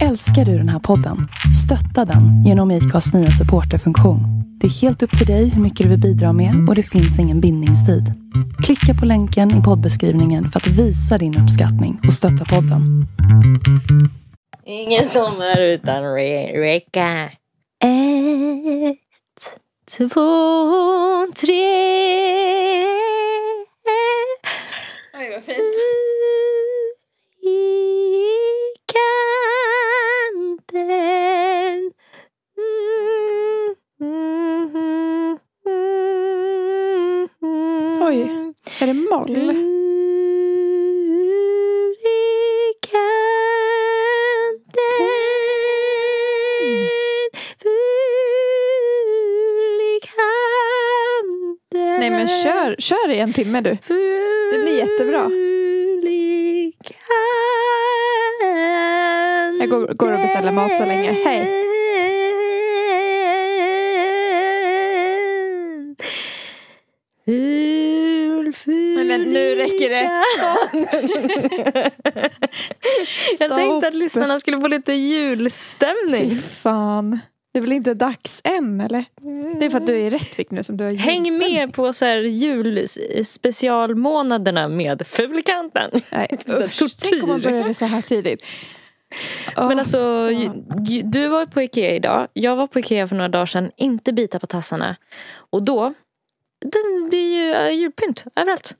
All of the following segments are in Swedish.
Älskar du den här podden? Stötta den genom IKAs nya supporterfunktion. Det är helt upp till dig hur mycket du vill bidra med och det finns ingen bindningstid. Klicka på länken i poddbeskrivningen för att visa din uppskattning och stötta podden. Ingen sommar utan re- reka. Ett, två, tre. Oj, vad fint. Är det moll? Nej men kör, kör i en timme du. Det blir jättebra. Jag går, går och beställer mat så länge. Hej. Ful, ful Nej, men det. Jag tänkte att lyssnarna skulle få lite julstämning. Fy fan. Det är väl inte dags än eller? Det är för att du är i Rättvik nu som du har Häng julstämning. med på så här julspecialmånaderna med Fulkanten. Nej, usch, tänk om man började så här tidigt. Men Åh, alltså, fan. du var på Ikea idag. Jag var på Ikea för några dagar sedan. Inte bita på tassarna. Och då, det blir ju äh, julpynt överallt.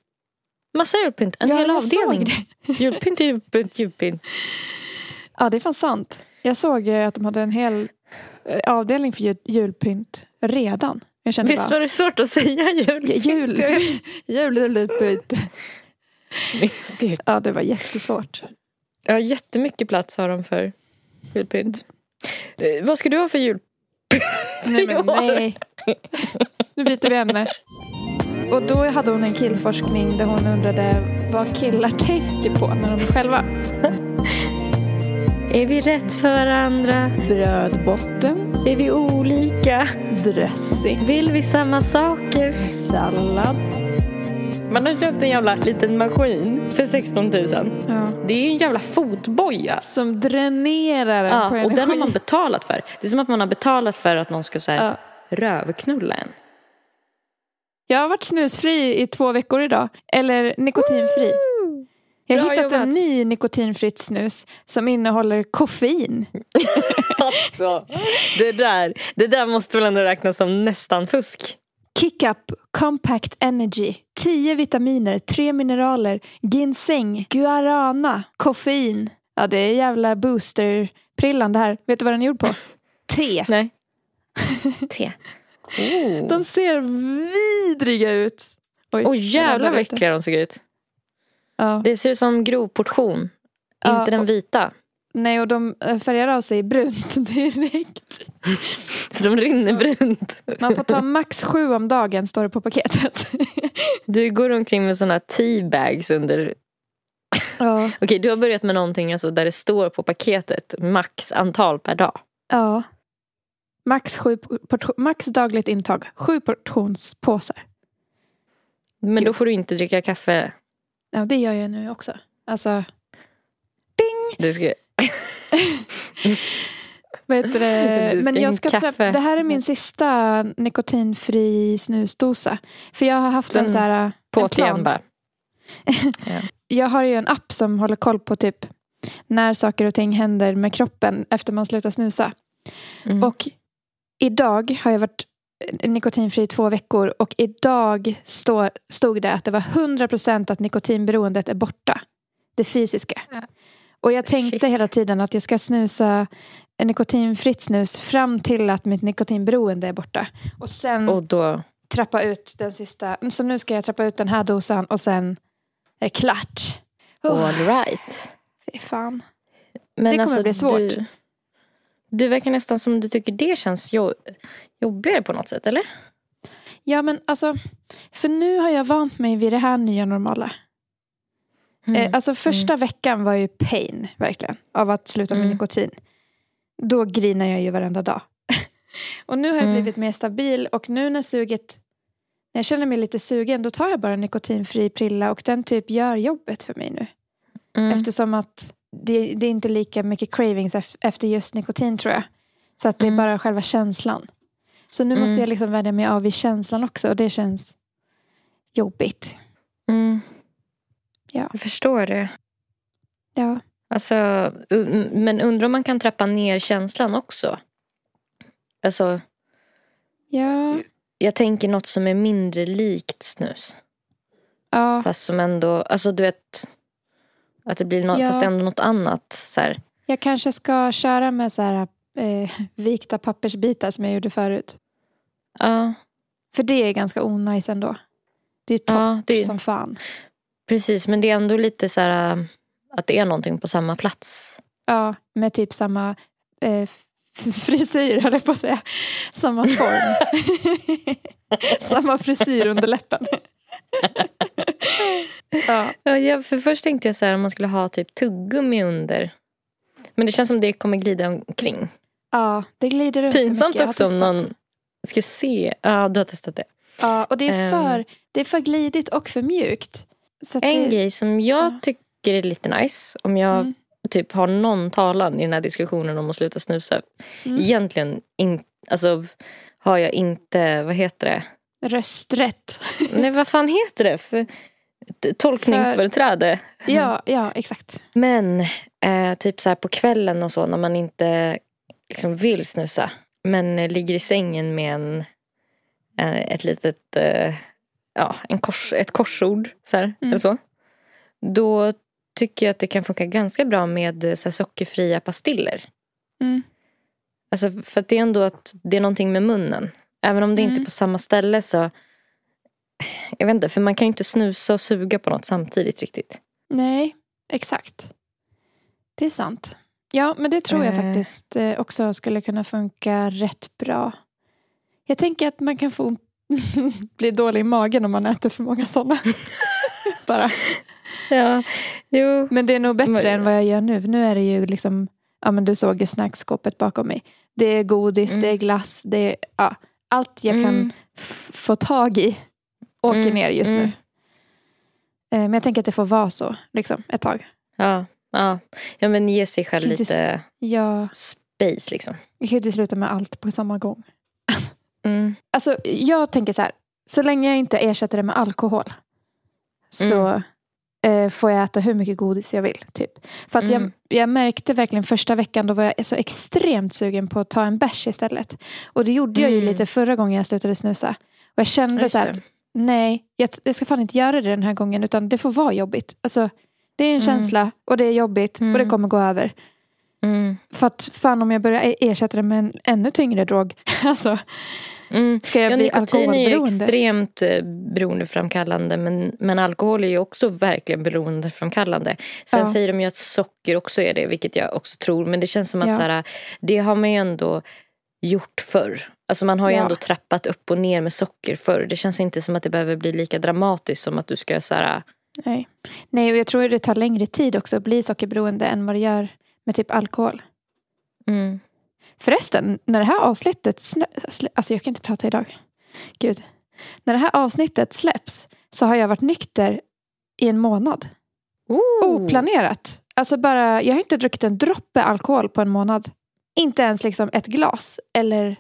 Massa julpynt. En Ja, hel avdelning. Julpynt, julpynt, julpynt. Ja, det är fan sant. Jag såg eh, att de hade en hel eh, avdelning för jul- julpynt redan. Jag kände Visst bara, var det svårt att säga julpynt? jul, jul, julpynt. Ja, det var jättesvårt. Ja, jättemycket plats har de för julpynt. Eh, vad ska du ha för julpynt? Nej, men nej. Nu byter vi ämne. Och då hade hon en killforskning där hon undrade vad killar tänker på när de är själva. Är vi rätt för varandra? Brödbotten, Är vi olika? dressing, Vill vi samma saker? sallad. Man har köpt en jävla liten maskin för 16 000. Ja. Det är ju en jävla fotboja. Som dränerar en på Ja, energi. och den har man betalat för. Det är som att man har betalat för att någon ska här, Ja. rövknulla en. Jag har varit snusfri i två veckor idag. Eller nikotinfri. Jag har Bra hittat en jobbat. ny nikotinfritt snus som innehåller koffein. Alltså, det där, det där måste väl ändå räknas som nästan fusk? Kickup Compact Energy. 10 vitaminer, 3 mineraler, ginseng, guarana, koffein. Ja, det är jävla boosterprillan det här. Vet du vad den är gjord på? Te. Nej. Te. Oh. De ser vidriga ut. Oj, jag jävlar vad äckliga de såg ut. Ja. Det ser ut som grovportion. Ja, inte den och- vita. Nej, och de eh, färgar av sig brunt direkt. Så de rinner brunt. Man får ta max sju om dagen, står det på paketet. Du går omkring med såna teabags under... Ja. Okej, du har börjat med någonting alltså där det står på paketet max antal per dag. ja. Max, sju max dagligt intag. Sju portionspåsar. Men då får du inte dricka kaffe. Ja, det gör jag nu också. Alltså, heter det? Du ska Men in jag ska träffa, det här är min sista nikotinfri snusdosa. För jag har haft en Sen så här... På en plan. bara. Jag har ju en app som håller koll på typ när saker och ting händer med kroppen efter man slutar snusa. Mm. Och idag har jag varit nikotinfri i två veckor och idag stå, stod det att det var 100% att nikotinberoendet är borta. Det fysiska. Ja. Och jag tänkte Shit. hela tiden att jag ska snusa en nikotinfritt snus fram till att mitt nikotinberoende är borta. Och sen Och då... trappa ut den sista. Så nu ska jag trappa ut den här dosan och sen är det klart. Oh, All right. fy fan. Men Det kommer bli svårt. Du, du verkar nästan som du tycker det känns jo, jobbigare på något sätt, eller? Ja men alltså, för nu har jag vant mig vid det här nya normala. Mm. Eh, alltså första veckan var ju pain, verkligen, av att sluta med Mm. nikotin. Då grinar jag ju varenda dag. och nu har jag Mm. blivit mer stabil och nu när suget, när jag känner mig lite sugen, då tar jag bara nikotinfri prilla och den typ gör jobbet för mig nu. Mm. Eftersom att det, det är inte lika mycket cravings ef- efter just nikotin tror jag. Så att det är Mm. bara själva känslan. Så nu Mm. måste jag liksom vänja mig av vid känslan också och det känns jobbigt. Mm. Ja. Jag förstår det. Ja, Alltså, men undrar om man kan trappa ner känslan också? Alltså, ja, jag tänker något som är mindre likt snus. ja. Fast som ändå, alltså du vet, att det blir något, Ja. fast ändå något annat. Så här. Jag kanske ska köra med så här, eh, vikta pappersbitar som jag gjorde förut. Ja, För det är ganska onajs ändå. Det är torrt Ja, det är- som fan. precis. Men det är ändå lite så här äh, att det är någonting på samma plats. Ja, med typ samma eh, frisyr höll jag på att säga. Samma form. samma frisyr under läppen. Ja. Ja, för först tänkte jag så här om man skulle ha typ tuggummi under. Men det känns som det kommer glida omkring. ja, det glider runt Pinsamt också om någon ska se. Ja, du har testat det. Ja, och det är, Ehm. för, det är för glidigt och för mjukt. En det, grej som jag Ja. tycker är lite nice. Om jag Mm. typ har någon talan i den här diskussionen om att sluta snusa. Mm. Egentligen in, alltså, har jag inte, vad heter det? Rösträtt. Nej vad fan heter det? För, tolkningsföreträde. ja, ja, exakt. Men eh, typ så här på kvällen och så när man inte liksom vill snusa. Men eh, ligger i sängen med en, eh, ett litet eh, ja, en kors, ett korsord. Så här, Mm. eller så. Då tycker jag att det kan funka ganska bra med eh, så här, sockerfria pastiller. Mm. Alltså, för att det är ändå att det är någonting med munnen. Även om det inte Mm. är på samma ställe så... Jag vet inte, för man kan ju inte snusa och suga på något samtidigt riktigt. Nej, exakt. Det är sant. Ja, men det tror jag Eh. faktiskt eh, också skulle kunna funka rätt bra. Jag tänker att man kan få bli dålig i magen om man äter för många sådana. Bara. Ja, jo. Men det är nog bättre Men- än vad jag gör nu. Nu är det ju liksom, ja men du såg ju snackskåpet bakom mig. Det är godis, Mm. det är glass, det är ja, allt jag kan Mm. f- få tag i åker Mm, ner just nu. mm. Eh, Men jag tänker att det får vara så, liksom, ett tag. Ja, ja. ja men ge sig själv Kan lite Ja, space liksom. jag kan ju inte sluta med allt på samma gång. Mm. Alltså, jag tänker så här. Så länge jag inte ersätter det med alkohol. Så Mm. Eh, får jag äta hur mycket godis jag vill. Typ. För att Mm. jag, jag märkte verkligen första veckan. Då var jag så extremt sugen på att ta en bärs istället. Och det gjorde jag ju Mm. lite förra gången jag slutade snusa. Och jag kände Just så att nej, jag, jag ska fan inte göra det den här gången. Utan det får vara jobbigt. Alltså, det är en Mm. känsla och det är jobbigt och det Mm. kommer gå över. Mm. För att fan om jag börjar e- ersätta det med en ännu tyngre drog. Alltså, Mm. ska jag Ja, bli nikotin är ju extremt eh, beroendeframkallande men, men alkohol är ju också verkligen beroendeframkallande. Sen Ja. säger de ju att socker också är det, vilket jag också tror. Men det känns som att Ja. så här, det har man ju ändå gjort förr. Alltså man har ju Ja. ändå trappat upp och ner med socker förr. Det känns inte som att det behöver bli lika dramatiskt som att du ska så här, Nej. Nej, och jag tror det tar längre tid också att bli sockerberoende än vad det gör med typ alkohol. mm, Förresten, när det här avsnittet Alltså jag kan inte prata idag. Gud. När det här avsnittet släpps så har jag varit nykter i en månad. Ooh. Oplanerat. Alltså bara, jag har inte druckit en droppe alkohol på en månad. Inte ens liksom ett glas eller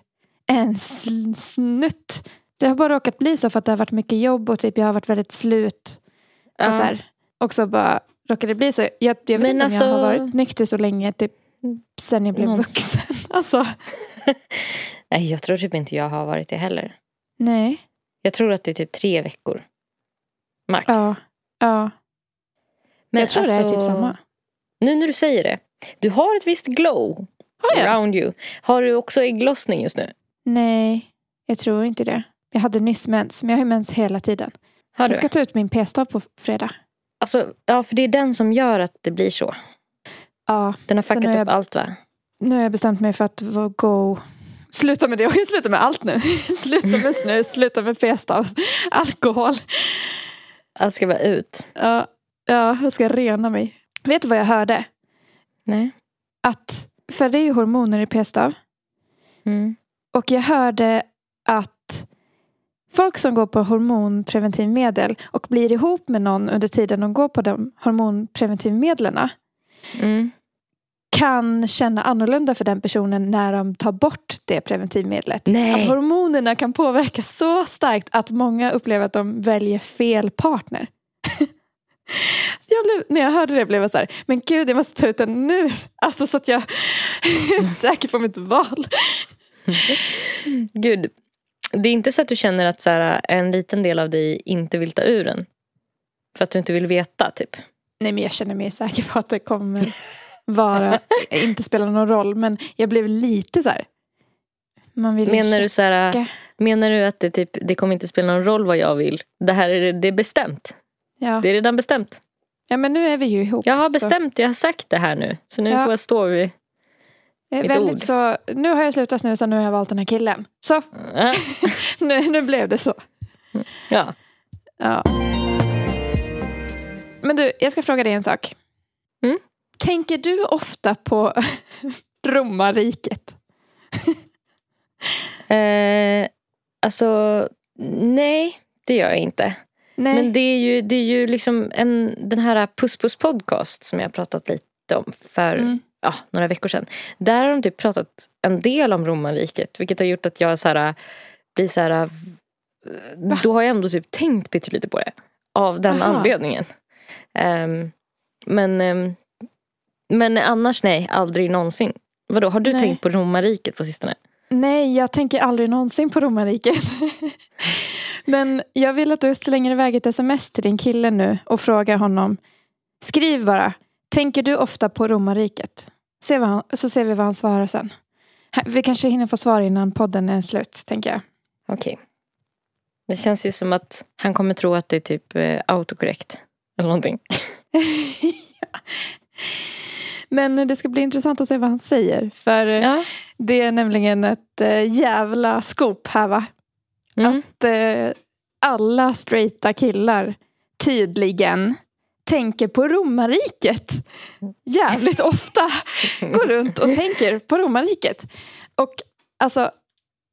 en sl- snutt. Det har bara råkat bli så för att det har varit mycket jobb och typ jag har varit väldigt slut. Och så här. Och så bara råkade det bli så. Jag, jag vet Men inte alltså- om jag har varit nykter så länge typ sen jag blev Någonstans. vuxen. Alltså, Nej, jag tror typ inte jag har varit det heller. nej. Jag tror att det är typ tre veckor. Max. Ja. ja. Men jag tror det är alltså, typ samma. Nu när du säger det. Du har ett visst glow Har jag? around you. Har du också ägglossning just nu? Nej, jag tror inte det. Jag hade nyss mens, men jag har mens hela tiden. Har du? Jag ska ta ut min p-stav på fredag. Alltså, ja, för det är den som gör att det blir så. Ja, Den har fuckat nu upp jag- allt va? nu har jag bestämt mig för att go. Sluta med det. Jag sluta med allt nu. sluta med snus, sluta med p-stav, alkohol. Allt ska vara ut. Ja, ja, jag ska rena mig. Vet du vad jag hörde? Nej. Att, för det är ju hormoner i p-stav. Mm. Och jag hörde att folk som går på hormonpreventivmedel och blir ihop med någon under tiden de går på de hormonpreventivmedlen Mm. Kan känna annorlunda för den personen när de tar bort det preventivmedlet. Nej. Att hormonerna kan påverka så starkt att många upplever att de väljer fel partner. Jag blev, när jag hörde det blev jag så här, men gud jag måste ta ut den nu. Alltså så att jag är säker på mitt val. Gud, det är inte så att du känner att så här, en liten del av dig inte vill ta ur den? För att du inte vill veta, typ? Nej men jag känner mig säker på att det kommer vara, inte spela någon roll. Men jag blev lite så här. Man vill Menar du, så här, menar du att det, typ, det kommer inte spela någon roll vad jag vill? Det här är, det är bestämt. Ja. Det är redan bestämt. ja men nu är vi ju ihop. Jag har så. bestämt, jag har sagt det här nu. Så nu Ja. får jag stå vid... Är mitt väldigt ord. så, nu har jag slutat snusa, nu har jag valt den här killen. Så, Äh, nu, nu blev det så. Ja. Ja. Men du, jag ska fråga dig en sak. Tänker du ofta på romarriket? Eh, alltså, nej, det gör jag inte. Nej. Men det är ju, det är ju liksom en, den här Puss Puss podcast som jag har pratat lite om för Mm. ja, några veckor sedan. Där har de typ pratat en del om romarriket. Vilket har gjort att jag så här, blir så här... Då har jag ändå typ tänkt pyttelite på det. Av den Aha. anledningen. Ehm, men, ehm, men annars nej, aldrig någonsin. Vadå, har du Nej. tänkt på romarriket på sistone? Nej, jag tänker aldrig någonsin på romarriket. Men jag vill att du slänger iväg ett sms till din kille nu och frågar honom. Skriv bara. Tänker du ofta på romarriket? Se vad han, så ser vi vad han svarar sen. Vi kanske hinner få svar innan podden är slut, tänker jag. Okej. Det känns ju som att han kommer tro att det är typ eh, autokorrekt. Eller någonting. ja. Men det ska bli intressant att se vad han säger. För eh, Ja. det är nämligen ett äh, jävla scoop här va? Mm. Att eh, alla straighta killar tydligen tänker på romarriket. Jävligt ofta går runt och tänker på romarriket. Och alltså,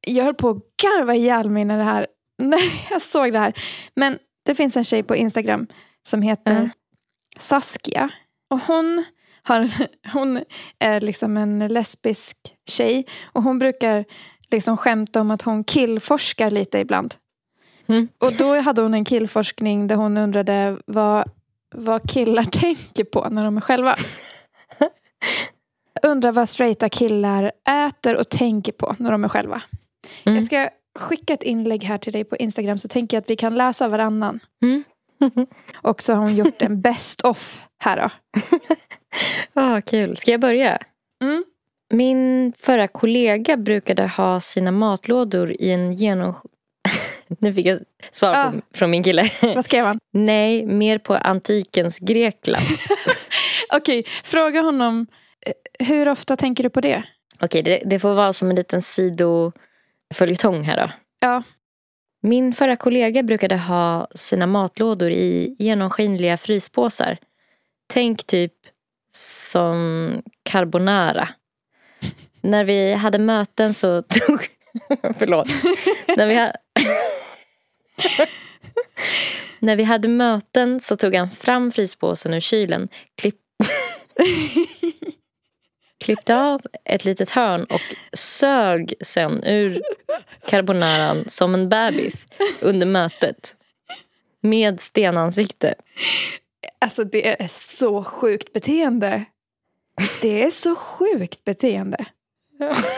jag höll på att garva ihjäl mig när, det här, när jag såg det här. Men det finns en tjej på Instagram som heter Mm. Saskia. Och hon, har, hon är liksom en lesbisk tjej. Och hon brukar liksom skämta om att hon killforskar lite ibland. Mm. Och då hade hon en killforskning där hon undrade vad, vad killar tänker på när de är själva. Undrar vad straighta killar äter och tänker på när de är själva. Mm. Jag ska skicka ett inlägg här till dig på Instagram så tänker jag att vi kan läsa varannan. Mm. Och så har hon gjort en best of här då. Ah, kul. Ska jag börja? Mm. Min förra kollega brukade ha sina matlådor i en genom... nu fick jag svar Ah. på, från min kille. Vad skrev han? Nej, mer på antikens Grekland. Okej, fråga honom. eh, Hur ofta tänker du på det? Okej, det, det får vara som en liten sidoföljetong här då. Ja. Min förra kollega brukade ha sina matlådor i genomskinliga fryspåsar. Tänk typ som carbonara. När vi hade möten så tog... Förlåt. När vi, ha... När vi hade möten så tog han fram fryspåsen ur kylen, klipp... klippte av ett litet hörn och sög sen ur carbonaran som en bebis under mötet. Med stenansikte. Alltså det är så sjukt beteende. Det är så sjukt beteende. Alltså,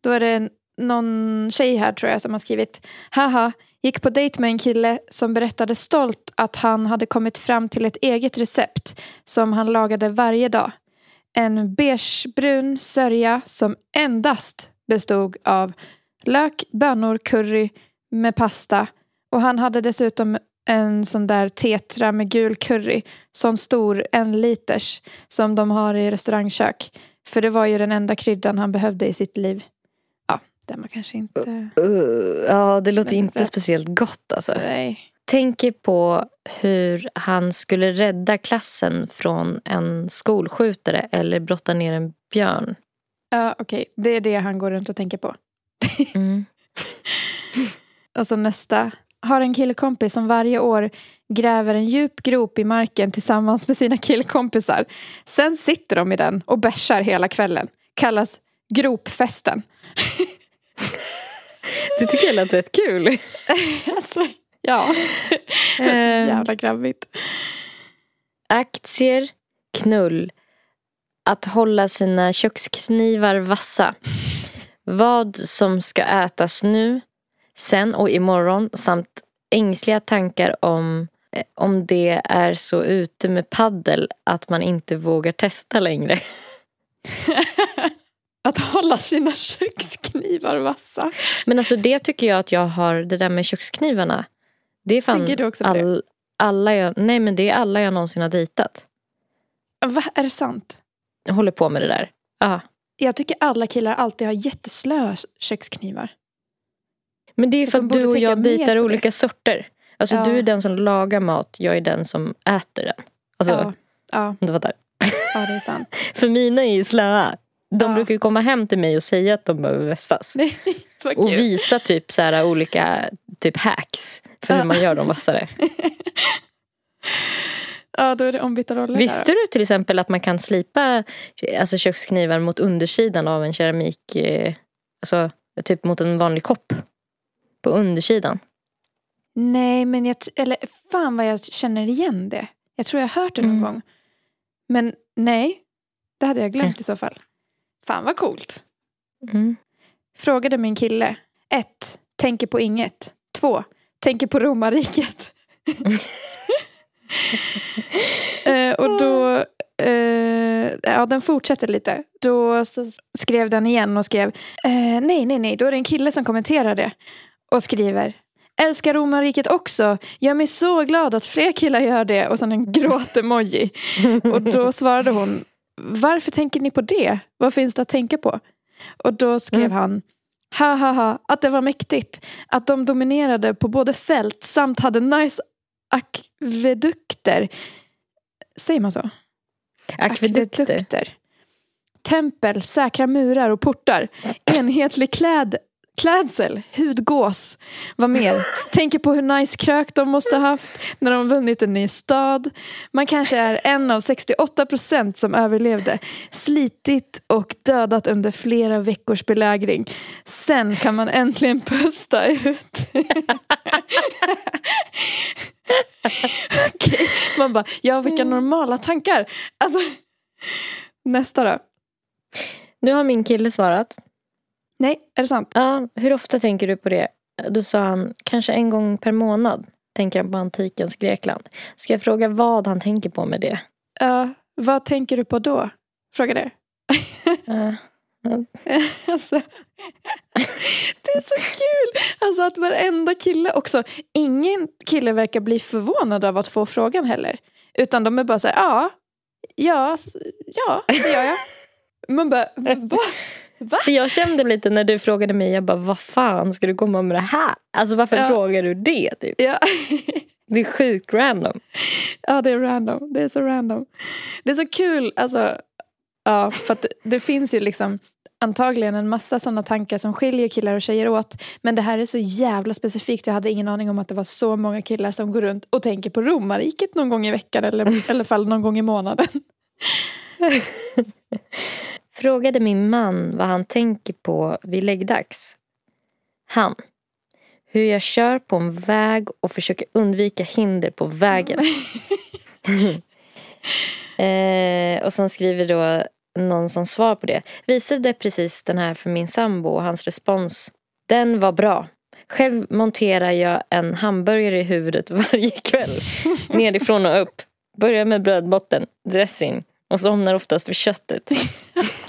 då är det någon tjej här tror jag som har skrivit Haha, gick på dejt med en kille som berättade stolt att han hade kommit fram till ett eget recept som han lagade varje dag. En beigebrun sörja som endast bestod av lök, bönor, curry med pasta och han hade dessutom en sån där tetra med gul curry. Sån stor, en liters, som de har i restaurangkök. För det var ju den enda kryddan han behövde i sitt liv. Den var kanske inte... Uh, ja, det låter inte rätt. speciellt gott alltså. Nej. Tänker på hur han skulle rädda klassen från en skolskjutare eller brotta ner en björn. Ja, okej. Det är det han går runt och tänker på. Mm. Och så nästa. Har en killkompis som varje år gräver en djup grop i marken tillsammans med sina killkompisar. Sen sitter de i den och bärsar hela kvällen. Kallas gropfesten. Det tycker jag lät rätt kul. alltså, ja. Det är så jävla grabbigt. Aktier, knull, att hålla sina köksknivar vassa. Vad som ska ätas nu, sen och imorgon samt ängsliga tankar om eh, om det är så ute med paddel att man inte vågar testa längre. Att hålla sina köksknivar vassa. Men alltså det tycker jag att jag har, det där med köksknivarna. Det är fan Tänker du också på det? all, alla jag, nej men det är alla jag någonsin har dejtat. Va, är det sant? Jag håller på med det där. Ja. Jag tycker alla killar alltid har jätteslöa köksknivar. Men det är Så för att du och jag dejtar det. olika sorter. Alltså Ja. du är den som lagar mat, jag är den som äter den. Alltså, Ja, ja, du fattar. ja, det är sant. För mina är ju slöa. De Ja. brukar ju komma hem till mig och säga att de behöver vässas. Nej, Och visa typ så här olika typ hacks för hur Ja. man gör dem vassare. Ja, då är det ombytta roller. Visste du till exempel att man kan slipa alltså köksknivar mot undersidan av en keramik, eh, alltså typ mot en vanlig kopp? På undersidan. Nej, men jag... Eller fan vad jag känner igen det. Jag tror jag har hört det någon Mm. gång. Men nej, det hade jag glömt i så fall. Fan vad coolt. Mm. Frågade min kille. Ett, Tänker på inget. Två, Tänker på romarriket. eh, och då... Eh, ja, den fortsätter lite. Då skrev den igen och skrev eh, Nej, nej, nej. Då är det en kille som kommenterar det. Och skriver Älskar romarriket också. Gör mig så glad att fler killar gör det. Och sen en gråt-emoji. Och då svarade hon Varför tänker ni på det? Vad finns det att tänka på? Och då skrev Mm. han Ha ha ha, att det var mäktigt. Att de dominerade på både fält samt hade nice akvedukter. Säger man så? Akvedukter. Tempel, säkra murar och portar. Enhetlig kläd, klädsel, hudgås. Vad mer? Tänker på hur nice krök de måste haft när de vunnit en ny stad. Man kanske är en av 68 procent som överlevde. Slitit och dödat under flera veckors belägring. Sen kan man äntligen pusta ut. Okej, Man bara, ja vilka normala tankar. Alltså, nästa då. Nu har min kille svarat. Nej, är det sant? Ja, hur ofta tänker du på det? Då sa han, kanske en gång per månad tänker han på antikens Grekland. Ska jag fråga vad han tänker på med det? Ja, vad tänker du på då? Frågade Ja. alltså, Det är så kul! Alltså att varenda kille också, ingen kille verkar bli förvånad av att få frågan heller. Utan de är bara så här, ja, ja, ja, det gör jag. Man bara, va? Va? För jag kände lite när du frågade mig, jag bara, vad fan ska du komma med det här? Alltså varför Ja. frågar du det? Typ? Ja. Det är sjukt random. ja, det är random. Det är så random. Det är så kul, alltså. Ja, för att det, finns ju liksom antagligen en massa sådana tankar som skiljer killar och tjejer åt. Men det här är så jävla specifikt. Jag hade ingen aning om att det var så många killar som går runt och tänker på romarriket någon gång i veckan eller i alla fall någon gång i månaden. Frågade min man vad han tänker på vid läggdags. Han. Hur jag kör på en väg och försöker undvika hinder på vägen. eh, och sen skriver då någon som svar på det. Visade precis den här för min sambo och hans respons. Den var bra. Själv monterar jag en hamburgare i huvudet varje kväll. Nerifrån och upp. Börjar med brödbotten, dressing och somnar oftast vid köttet.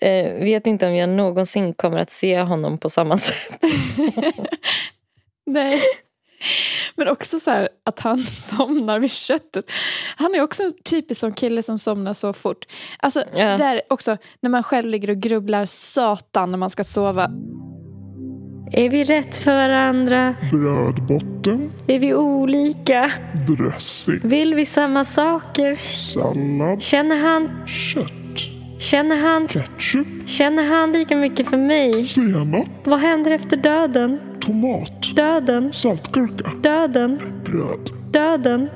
Eh, vet inte om jag någonsin kommer att se honom på samma sätt. Nej. Men också så här att han somnar vid köttet. Han är också en typisk sån kille som somnar så fort. Alltså Ja. det där också när man själv ligger och grubblar satan när man ska sova. Är vi rätt för varandra? Brödbotten, Är vi olika? dressing, Vill vi samma saker? sallad, Känner han, kött, känner han, ketchup, känner han lika mycket för mig? senap, Vad händer efter döden? tomat, Döden, saltgurka, döden. bröd. Döden.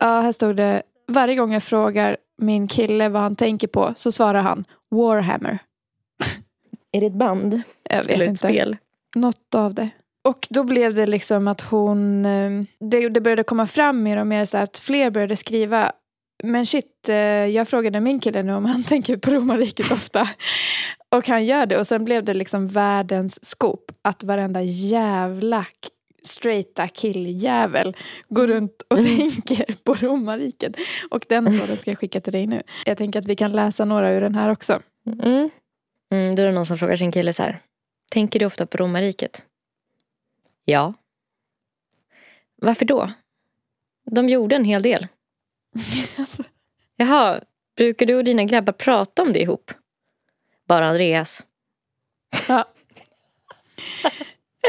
Ja, här stod det. Varje gång jag frågar min kille vad han tänker på så svarar han Warhammer. Är det ett band? Jag vet Eller ett inte. spel? Något av det. Och då blev det liksom att hon... eh, Det, det började komma fram mer och mer så att fler började skriva. Men shit, eh, jag frågade min kille nu om han tänker på romarriket ofta. Och han gör det. Och sen blev det liksom världens scoop. Att varenda jävla straighta killjävel går runt och tänker på romarriket. Och den tråden ska jag skicka till dig nu. Jag tänker att vi kan läsa några ur den här också. Mm. Mm, då är det någon som frågar sin kille så här. Tänker du ofta på romarriket? Ja. Varför då? De gjorde en hel del. Alltså. Jaha, brukar du och dina grabbar prata om det ihop? Bara Andreas. Ja.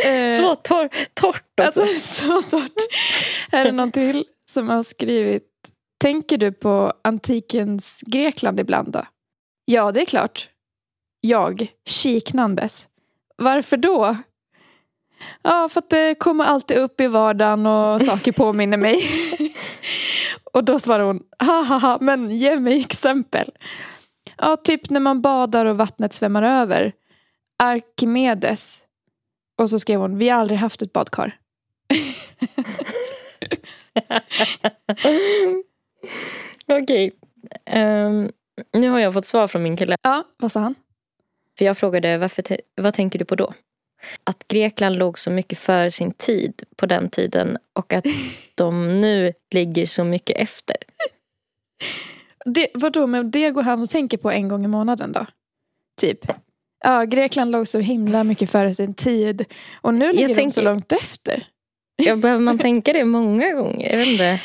Eh, Så torr, torrt också. Alltså så torrt. Här är någon till som har skrivit. Tänker du på antikens Grekland ibland då? Ja, det är klart. Jag, kiknandes. Varför då? Ja, för att det kommer alltid upp i vardagen och saker påminner mig. Och då svarar hon, haha, men ge mig exempel. Ja, typ när man badar och vattnet svämmar över. Arkimedes. Och så skrev hon, vi har aldrig haft ett badkar. Okej. Ehm, nu har jag fått svar från min kille. Ja, vad sa han? För jag frågade varför vad tänker du på då? Att Grekland låg så mycket före sin tid på den tiden och att de nu ligger så mycket efter. Det, vadå, men det går han och tänker på en gång i månaden då? Typ. Ja, Grekland låg så himla mycket före sin tid. Och nu ligger de så långt efter. Ja, behöver man tänka det många gånger? Jag vet inte.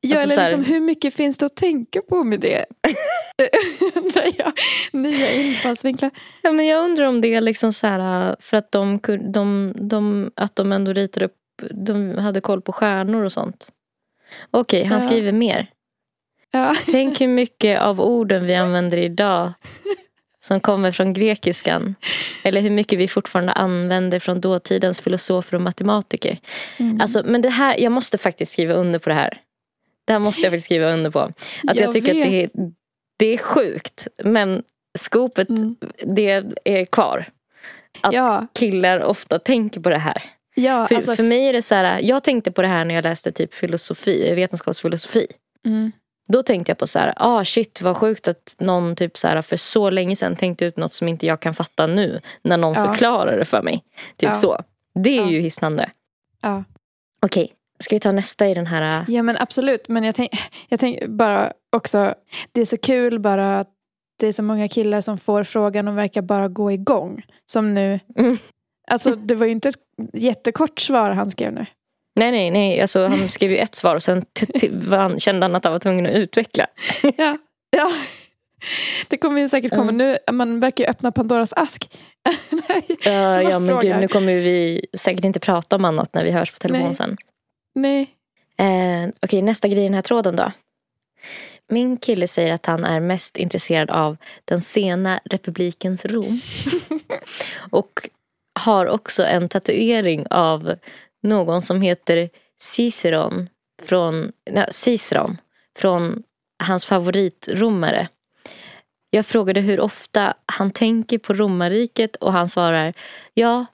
Ja, Alltså eller liksom, hur mycket finns det att tänka på med det? Jag. Nya infallsvinklar. Ja, men jag undrar om det är liksom så här för att de, de, de, att de ändå ritade upp, de hade koll på stjärnor och sånt. Okej, han Ja. skriver mer. Ja. Tänk hur mycket av orden vi använder idag som kommer från grekiskan. Eller hur mycket vi fortfarande använder från dåtidens filosofer och matematiker. Mm. Alltså, men det här, jag måste faktiskt skriva under på det här. Det här måste jag faktiskt skriva under på. Att jag, Jag tycker vet. att det är, det är sjukt. Men skopet, Mm. det är kvar. Att Ja. killar ofta tänker på det här. Ja, För, alltså, för mig är det så här, jag tänkte på det här när jag läste typ filosofi, vetenskapsfilosofi. mm. Då tänkte jag på så här, ah shit vad sjukt att någon typ så här för så länge sedan tänkte ut något som inte jag kan fatta nu. När någon Ja. förklarar det för mig. Typ Ja. så. Det är ju hisnande. ja. Okej, ska vi ta nästa i den här? äh, ja, men absolut. Men jag tänker jag tänk bara också, det är så kul bara att det är så många killar som får frågan och verkar bara gå igång. Som nu. Mm. Alltså det var ju inte ett jättekort svar han skrev nu. Nej, nej, nej. Alltså, han skrev ju ett svar och sen han, kände han att han var tvungen att utveckla. Ja. ja. Det kommer ju säkert komma Mm. nu. Man verkar ju öppna Pandoras ask. Nej. Ja, Man men gud, nu kommer vi säkert inte prata om annat när vi hörs på telefon Nej. sen. Nej. Eh, Okej, nästa grej i den här tråden då. Min kille säger att han är mest intresserad av den sena republikens Rom. och har också en tatuering av någon som heter Ciceron från, nej, Ciceron från hans favoritromare. Jag frågade hur ofta han tänker på romarriket och han svarar ja,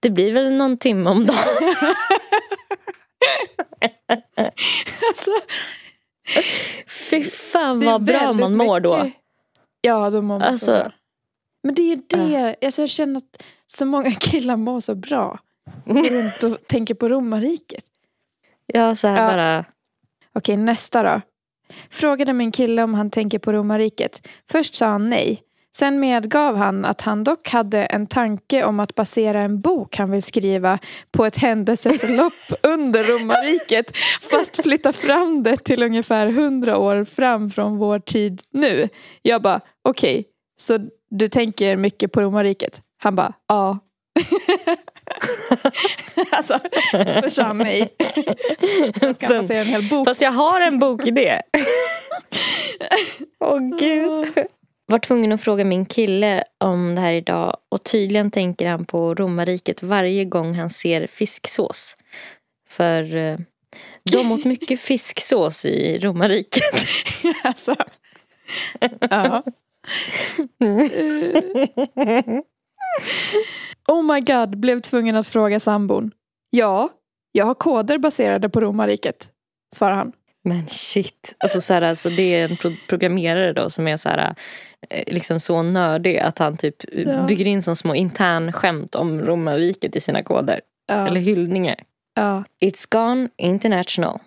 det blir väl någon timme om dagen. Alltså, Fy fan vad bra man mår då. mycket- Ja, då mår man Alltså- så bra. Men det är ju det. Alltså, jag känner att så många killar mår så bra. Går runt och tänker på romarriket. Ja, så här Ja. bara. Okej, nästa då. Frågade min kille om han tänker på romarriket. Först sa han nej. Sen medgav han att han dock hade en tanke om att basera en bok han vill skriva på ett händelseförlopp under romarriket fast flytta fram det till ungefär hundra år fram från vår tid nu. Jag bara, okej, så du tänker mycket på romarriket? Han bara, ja. alltså, då sa han nej. Sen ska Sen- basera en hel bok Fast jag har en bokidé. Åh gud. Var tvungen att fråga min kille om det här idag och tydligen tänker han på romarriket varje gång han ser fisksås. För eh, De åt mycket fisksås i romarriket. alltså. Ja. Oh my god, blev tvungen att fråga sambon. Ja, jag har koder baserade på romarriket, svarar han. Men shit. Alltså, så här, alltså, det är en pro programmerare då som är så, här, liksom så nördig att han typ Ja. bygger in som små intern skämt om romarriket i sina koder. Ja. Eller hyllningar. ja. It's gone international.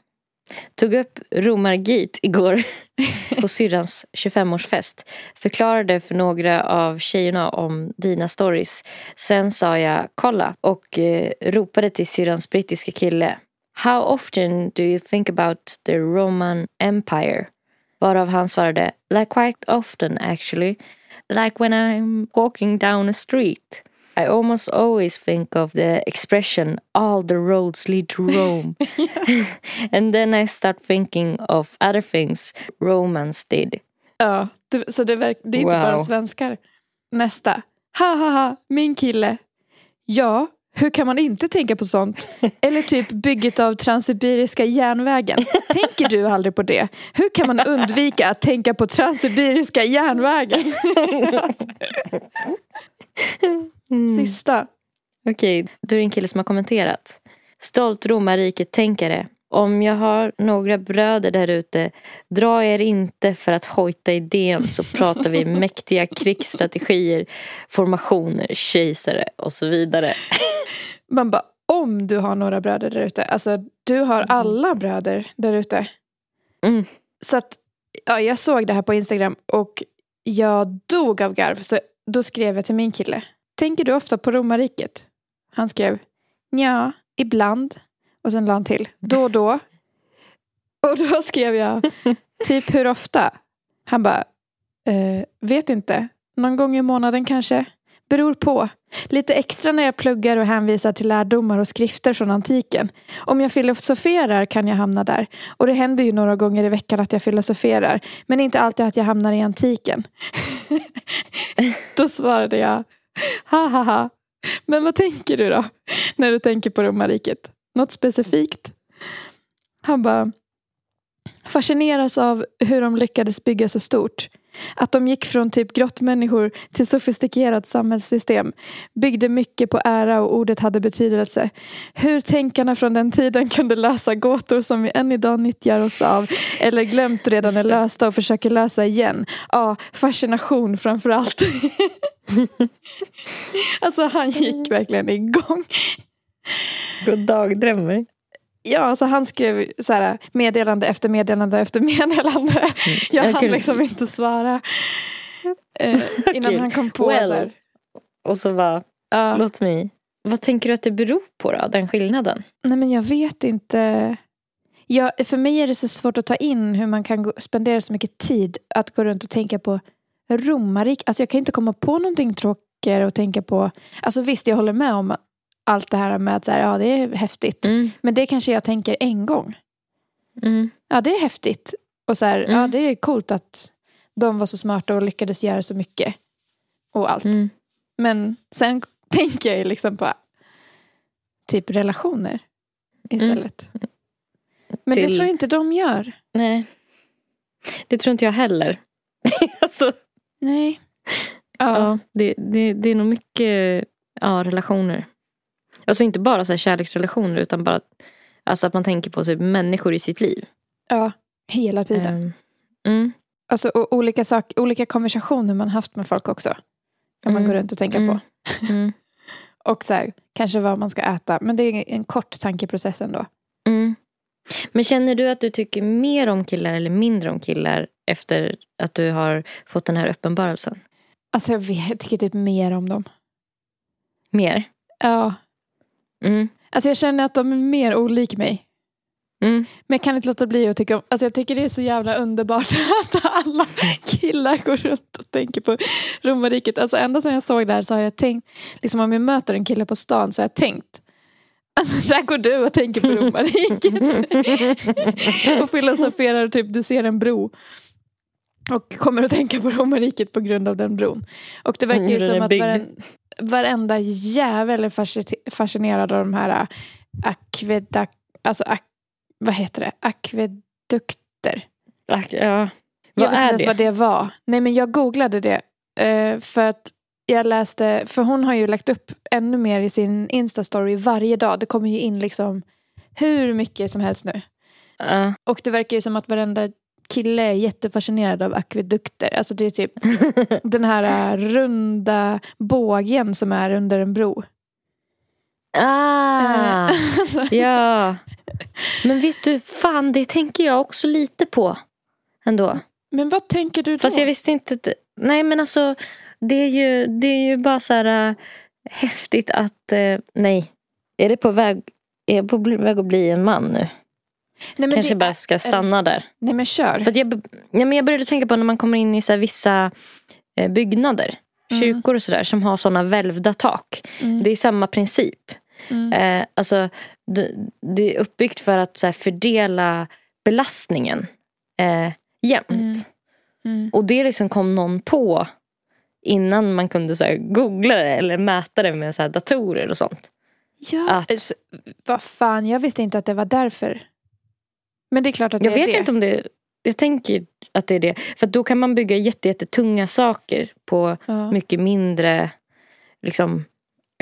Tog upp Romargate igår på syrrans 25-årsfest. Förklarade för några av tjejerna om dina stories. Sen sa jag kolla och eh, ropade till syrrans brittiska kille. How often do you think about the Roman Empire? Varav han svarade like quite often actually. Like when I'm walking down a street. I almost always think of the expression all the roads lead to Rome. and then I start thinking of other things Romans did. ja. Det, så det, verk, det är inte Wow. bara svenskar. Nästa. Ha ha ha, min kille. Ja, hur kan man inte tänka på sånt? Eller typ bygget av Transsibiriska järnvägen. Tänker du aldrig på det? Hur kan man undvika att tänka på Transsibiriska järnvägen? Sista. Okej, då är en kille som har kommenterat. Stolt romarriket-tänkare. Om jag har några bröder där ute, dra er inte för att hojta idén så pratar vi mäktiga krigsstrategier, formationer, kejsare och så vidare. Man bara, om du har några bröder där ute. Alltså, du har alla bröder där ute. Mm. Så att, ja, jag såg det här på Instagram och jag dog av garv. Så då skrev jag till min kille. Tänker du ofta på romarriket? Han skrev, ja, ibland. Och sen la han till, då och då. Och då skrev jag, typ hur ofta? Han bara, eh, vet inte. Någon gång i månaden kanske. Beror på. Lite extra när jag pluggar och hänvisar till lärdomar och skrifter från antiken. Om jag filosoferar kan jag hamna där. Och det händer ju några gånger i veckan att jag filosoferar. Men inte alltid att jag hamnar i antiken. då svarade jag, ha ha ha. Men vad tänker du då? När du tänker på romarriket? Något specifikt? Han bara, fascineras av hur de lyckades bygga så stort. Att de gick från typ grottmänniskor till sofistikerat samhällssystem. Byggde mycket på ära och ordet hade betydelse. Hur tänkarna från den tiden kunde lösa gåtor som vi än idag nyttjar oss av. Eller glömt redan är lösta och försöker lösa igen. Ja, fascination framför allt. alltså han gick verkligen igång. God dag drömmer. Ja, alltså han skrev så här, meddelande efter meddelande efter meddelande. Jag Jag hann liksom inte svara. Eh, innan Okej. han kom på Well. så här. Och så bara, Ja. låt mig. Vad tänker du att det beror på då, den skillnaden? Nej men jag vet inte. Jag, för mig är det så svårt att ta in hur man kan gå, spendera så mycket tid att gå runt och tänka på romarrik. Alltså jag kan inte komma på någonting tråkigare att tänka på. Alltså visst, jag håller med om allt det här med att så här, ja, det är häftigt. Mm. Men det kanske jag tänker en gång. Mm. Ja, det är häftigt. Och så här, ja, Mm. det är coolt att de var så smarta och lyckades göra så mycket. Och allt. Mm. Men sen tänker jag ju liksom på typ relationer istället. Men det Mm. Till- tror jag inte de gör. Nej, det tror inte jag heller. alltså, Nej. Ja. ja, det, det, det är nog mycket ja, relationer. Alltså inte bara så kärleksrelationer utan bara alltså att man tänker på typ människor i sitt liv. ja. Hela tiden. Ehm, mm. Alltså, olika, sak, olika konversationer man haft med folk också. Kan man Mm. gå runt och tänka Mm. på. Mm. Och så här, kanske vad man ska äta. Men det är en kort tankeprocess ändå. Mm. Men känner du att du tycker mer om killar eller mindre om killar efter att du har fått den här uppenbarelsen? Alltså jag, vet, jag tycker typ mer om dem. Mer? Ja. Mm. Alltså jag känner att de är mer olik mig. Mm. Men jag kan inte låta bli att tycka om, alltså jag tycker det är så jävla underbart att alla killar går runt och tänker på romarriket. Alltså ända sedan jag såg det här så har jag tänkt, liksom om jag möter en kille på stan så har jag tänkt, alltså där går du och tänker på romarriket. och filosoferar, typ du ser en bro. Och kommer att tänka på romarriket på grund av den bron. Och det verkar ju den som att varen, varenda jävel är fasci- fascinerad av de här akvedak, alltså ak, vad heter det, akvedukter. Ja. Jag Vad visste inte ens det? vad det var. Nej men jag googlade det. eh, för att jag läste, för hon har ju lagt upp ännu mer i sin Insta-story varje dag. Det kommer ju in liksom hur mycket som helst nu. Ja. Och det verkar ju som att varenda kille är jättefascinerad av akvedukter. Alltså det är typ den här äh, runda bågen som är under en bro. ah. Eh, alltså, Ja. Men vet du, fan det tänker jag också lite på. Ändå. men vad tänker du då? Fast jag visste inte. Nej men alltså. Det är ju, det är ju bara så här äh, häftigt att. äh, nej. Är det på väg, är jag på väg att bli en man nu? Nej, Kanske det, bara ska stanna där. nej men kör. För jag, ja, men jag började tänka på när man kommer in i så vissa eh, byggnader. Mm. Kyrkor och sådär som har sådana välvda tak. Mm, Det är samma princip. mm, Eh, alltså, det, det är uppbyggt för att så här, fördela belastningen eh, jämnt. Mm. mm. Och det liksom kom någon på innan man kunde så här, googla det eller mäta det med så här, datorer och sånt. Ja, Att- alltså, vad fan, jag visste inte att det var därför. Men det är klart att Jag det är vet det. inte om det jag tänker att det är det. För då kan man bygga jätte, jättetunga saker på Ja. mycket mindre liksom,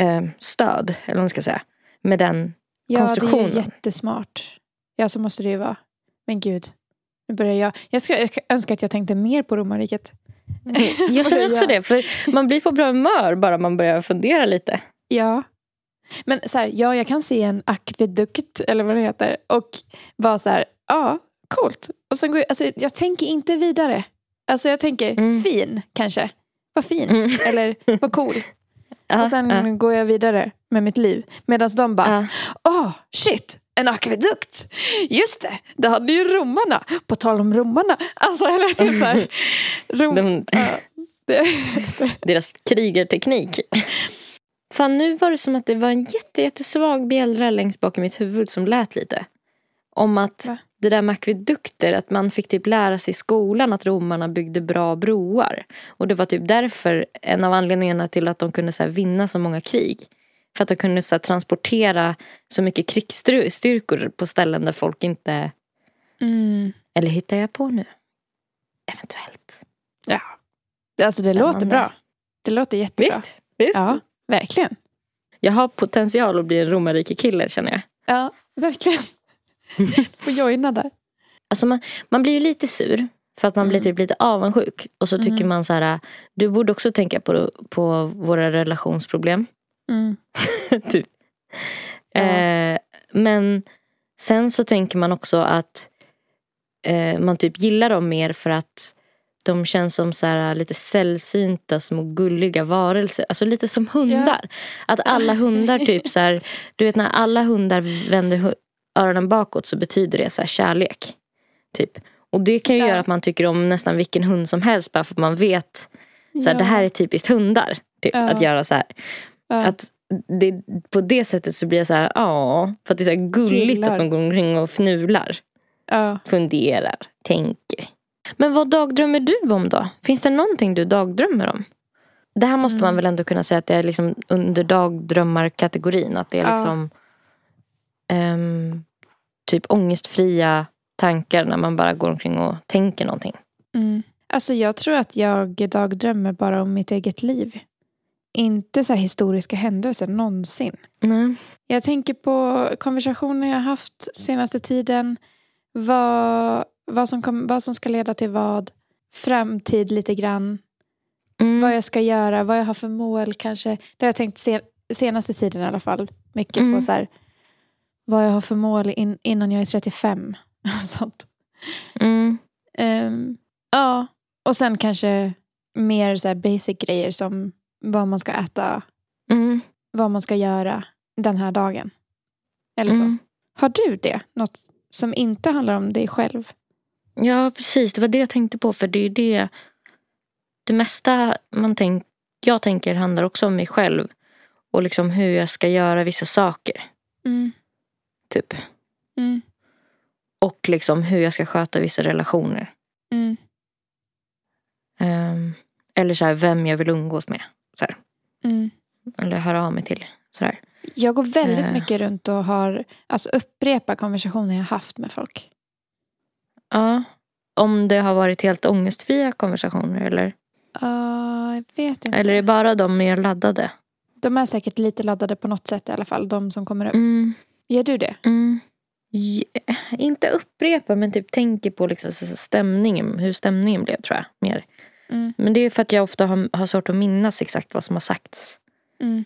eh, stöd. Eller vad man ska säga. Med den. Ja, det är konstruktionen. ju jättesmart. Ja, så måste det ju vara. Men gud, nu börjar jag. Jag skulle önska att jag tänkte mer på romarriket. Jag känner också Ja. det. För man blir på bra humör bara man börjar fundera lite. Ja. Men så här, ja, jag kan se en akvedukt, eller vad det heter, och vara så här, ja, coolt. Och sen går jag, alltså, jag tänker inte vidare. Alltså jag tänker, Mm. fin kanske. Vad fin. Mm. Eller vad cool. Och sen ja, går jag vidare med mitt liv. Medan de bara, åh, shit, en akvedukt. Just det, det hade ju romarna. På tal om romarna. Alltså, eller typ så här. Rom, De, ja, deras krigarteknik. Fan, nu var det som att det var en jätte, jättesvag bjällra längst bak i mitt huvud som lät lite. Om att Va? Det där med akvedukter, att man fick typ lära sig i skolan att romarna byggde bra broar. Och det var typ därför en av anledningarna till att de kunde så vinna så många krig. För att de kunde så transportera så mycket krigsstyrkor på ställen där folk inte... mm, Eller hittar jag på nu? Eventuellt. ja. Alltså det Spännande. låter bra. Det låter jättebra. Visst? Visst? Ja, verkligen. Jag har potential att bli en romarrike-kille känner jag. Ja, verkligen. Får joina där. Alltså man, man blir ju lite sur. För att man blir Mm. typ lite avundsjuk. Och så tycker Mm. man så här. Du borde också tänka på, på våra relationsproblem. Mm. typ. Ja. Eh, men sen så tänker man också att eh, man typ gillar dem mer för att de känns som så här lite sällsynta små gulliga varelser. Alltså lite som hundar. Att alla hundar typ så här, du vet när alla hundar vänder öronen bakåt så betyder det så här kärlek. Typ. Och det kan ju Ja. göra att man tycker om nästan vilken hund som helst bara för att man vet så här, det här är typiskt hundar. Typ, Ja. Att göra så här. Ja. Att det, på det sättet så blir jag så här, ja. För att det är så här gulligt Gillar. att de går omkring och fnular. ja. Funderar, tänker. Men vad dagdrömmer du om då? Finns det någonting du dagdrömmer om? Det här måste man Mm. väl ändå kunna säga att det är liksom under dagdrömmarkategorin. Att det är Ja. liksom ehm, typ ångestfria tankar när man bara går omkring och tänker någonting. Mm. Alltså jag tror att jag dagdrömmer bara om mitt eget liv. Inte så här historiska händelser någonsin. Nej. Jag tänker på konversationer jag haft senaste tiden. Vad, vad, som, kom, vad som ska leda till vad. Framtid lite grann. Mm. Vad jag ska göra, vad jag har för mål kanske. Det har jag tänkt se, senaste tiden i alla fall. Mycket Mm. på så här, vad jag har för mål in, innan jag är 35. och Sånt. Mm. Ehm, ja, och sen kanske mer så basic grejer som vad man ska äta, Mm. vad man ska göra den här dagen. Eller så. Mm. Har du det? Något som inte handlar om dig själv? Ja, precis. Det var det jag tänkte på. För det är det. Det mesta man tänk, jag tänker handlar också om mig själv. Och liksom hur jag ska göra vissa saker. Mm. Typ. Mm. Och liksom hur jag ska sköta vissa relationer. Mm. Ehm, eller så här, vem jag vill umgås med. Så här. Mm. Eller höra av mig till. Så här. Jag går väldigt Eh. mycket runt och har, alltså upprepar konversationer jag haft med folk. Ja. Om det har varit helt ångestfria konversationer eller? Ja, jag vet inte. Eller är bara de mer laddade? De är säkert lite laddade på något sätt i alla fall, de som kommer upp. Mm. Gör du det? Mm. Ja, inte upprepa men typ tänker på liksom stämningen, hur stämningen blev tror jag. Mer. Mm. Men det är för att jag ofta har, har svårt att minnas exakt vad som har sagts. Mm.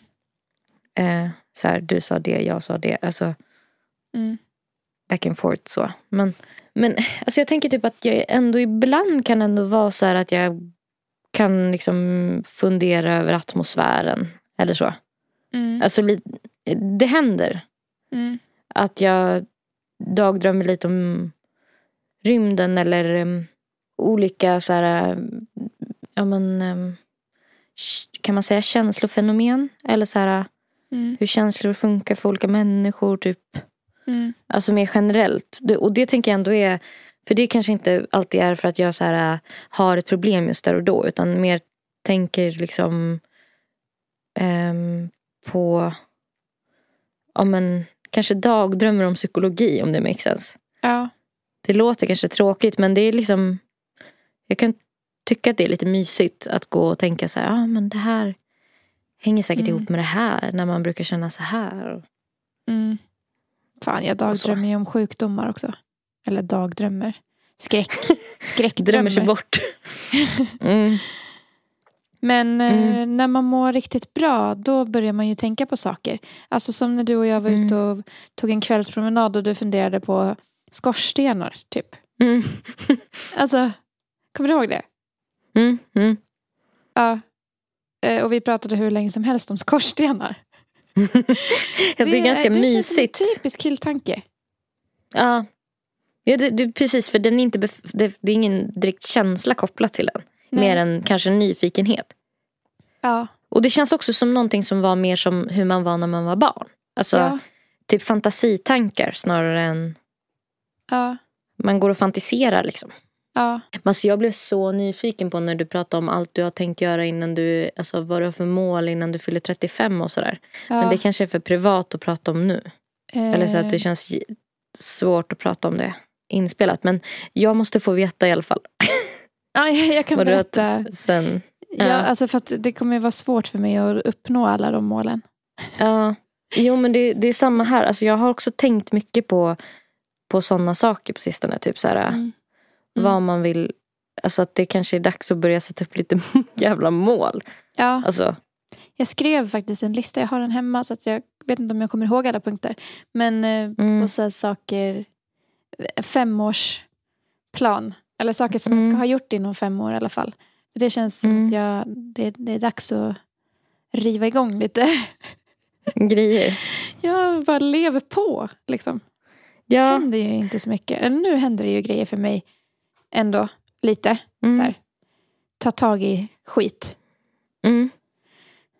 Eh, så här, du sa det, jag sa det. Alltså Mm. back and forth så. Men, men alltså jag tänker typ att jag ändå ibland kan ändå vara så här att jag kan liksom fundera över atmosfären. Eller så. Mm. Alltså det händer. Mm. Att jag dagdrömmer lite om rymden eller um, olika så här, um, ja men, um, kan man säga känslofenomen? Eller så här, Mm. hur känslor funkar för olika människor. Typ. Mm. Alltså mer generellt. Och det tänker jag ändå är, för det kanske inte alltid är för att jag så här, har ett problem just där och då. Utan mer tänker liksom ehm, på, ja men kanske dagdrömmar om psykologi om det makes sense. Ja. Det låter kanske tråkigt men det är liksom, jag kan tycka att det är lite mysigt att gå och tänka så här, ja men det här hänger säkert Mm. ihop med det här när man brukar känna så här. Mm. Fan, jag dagdrömmer ju om sjukdomar också. Eller dagdrömmer. Skräck. Skräckdrömmer. Drömmer sig bort. Mm. Men eh, Mm. när man mår riktigt bra, då börjar man ju tänka på saker. Alltså som när du och jag var Mm. ute och tog en kvällspromenad och du funderade på skorstenar, typ. Mm. Alltså, kommer du ihåg det? Mm. Mm. Ja. Eh, Och vi pratade hur länge som helst om skorstenar. ja, det är ganska det känns som en mysigt. typisk killtanke. Ja. Ja, det, det, precis, för den är inte det, det är ingen direkt känsla kopplat till den. Nej. Mer än kanske nyfikenhet. Ja. Och det känns också som någonting som var mer som hur man var när man var barn. Alltså Ja. typ fantasitankar snarare än Ja. man går och fantiserar liksom. Ja. Men Alltså jag blev så nyfiken på när du pratade om allt du har tänkt göra innan du, alltså vad du har för mål innan du fyller 35 och sådär. ja. Men det kanske är för privat att prata om nu. Eller så att det Eh, känns svårt att prata om det inspelat. Men jag måste få veta i alla fall. ja, jag kan berätta. Sen, Ja, Ja. alltså för att det kommer ju vara svårt för mig att uppnå alla de målen. ja. Jo men det, det är samma här. Alltså jag har också tänkt mycket på, på sådana saker på sistone. Typ så här, Mm. vad man vill. Alltså att det kanske är dags att börja sätta upp lite jävla mål. Ja, Alltså, jag skrev faktiskt en lista. Jag har den hemma så att jag vet inte om jag kommer ihåg alla punkter. Men eh, mm, och så saker, eh, femårsplan. Eller saker som jag ska Mm. ha gjort inom fem år i alla fall. Det känns som Mm. att jag, det, det är dags att riva igång lite. grejer. Jag bara lever på liksom. Det Ja. händer ju inte så mycket. Nu händer det ju grejer för mig ändå. Lite. Mm, Så här, ta tag i skit. mm.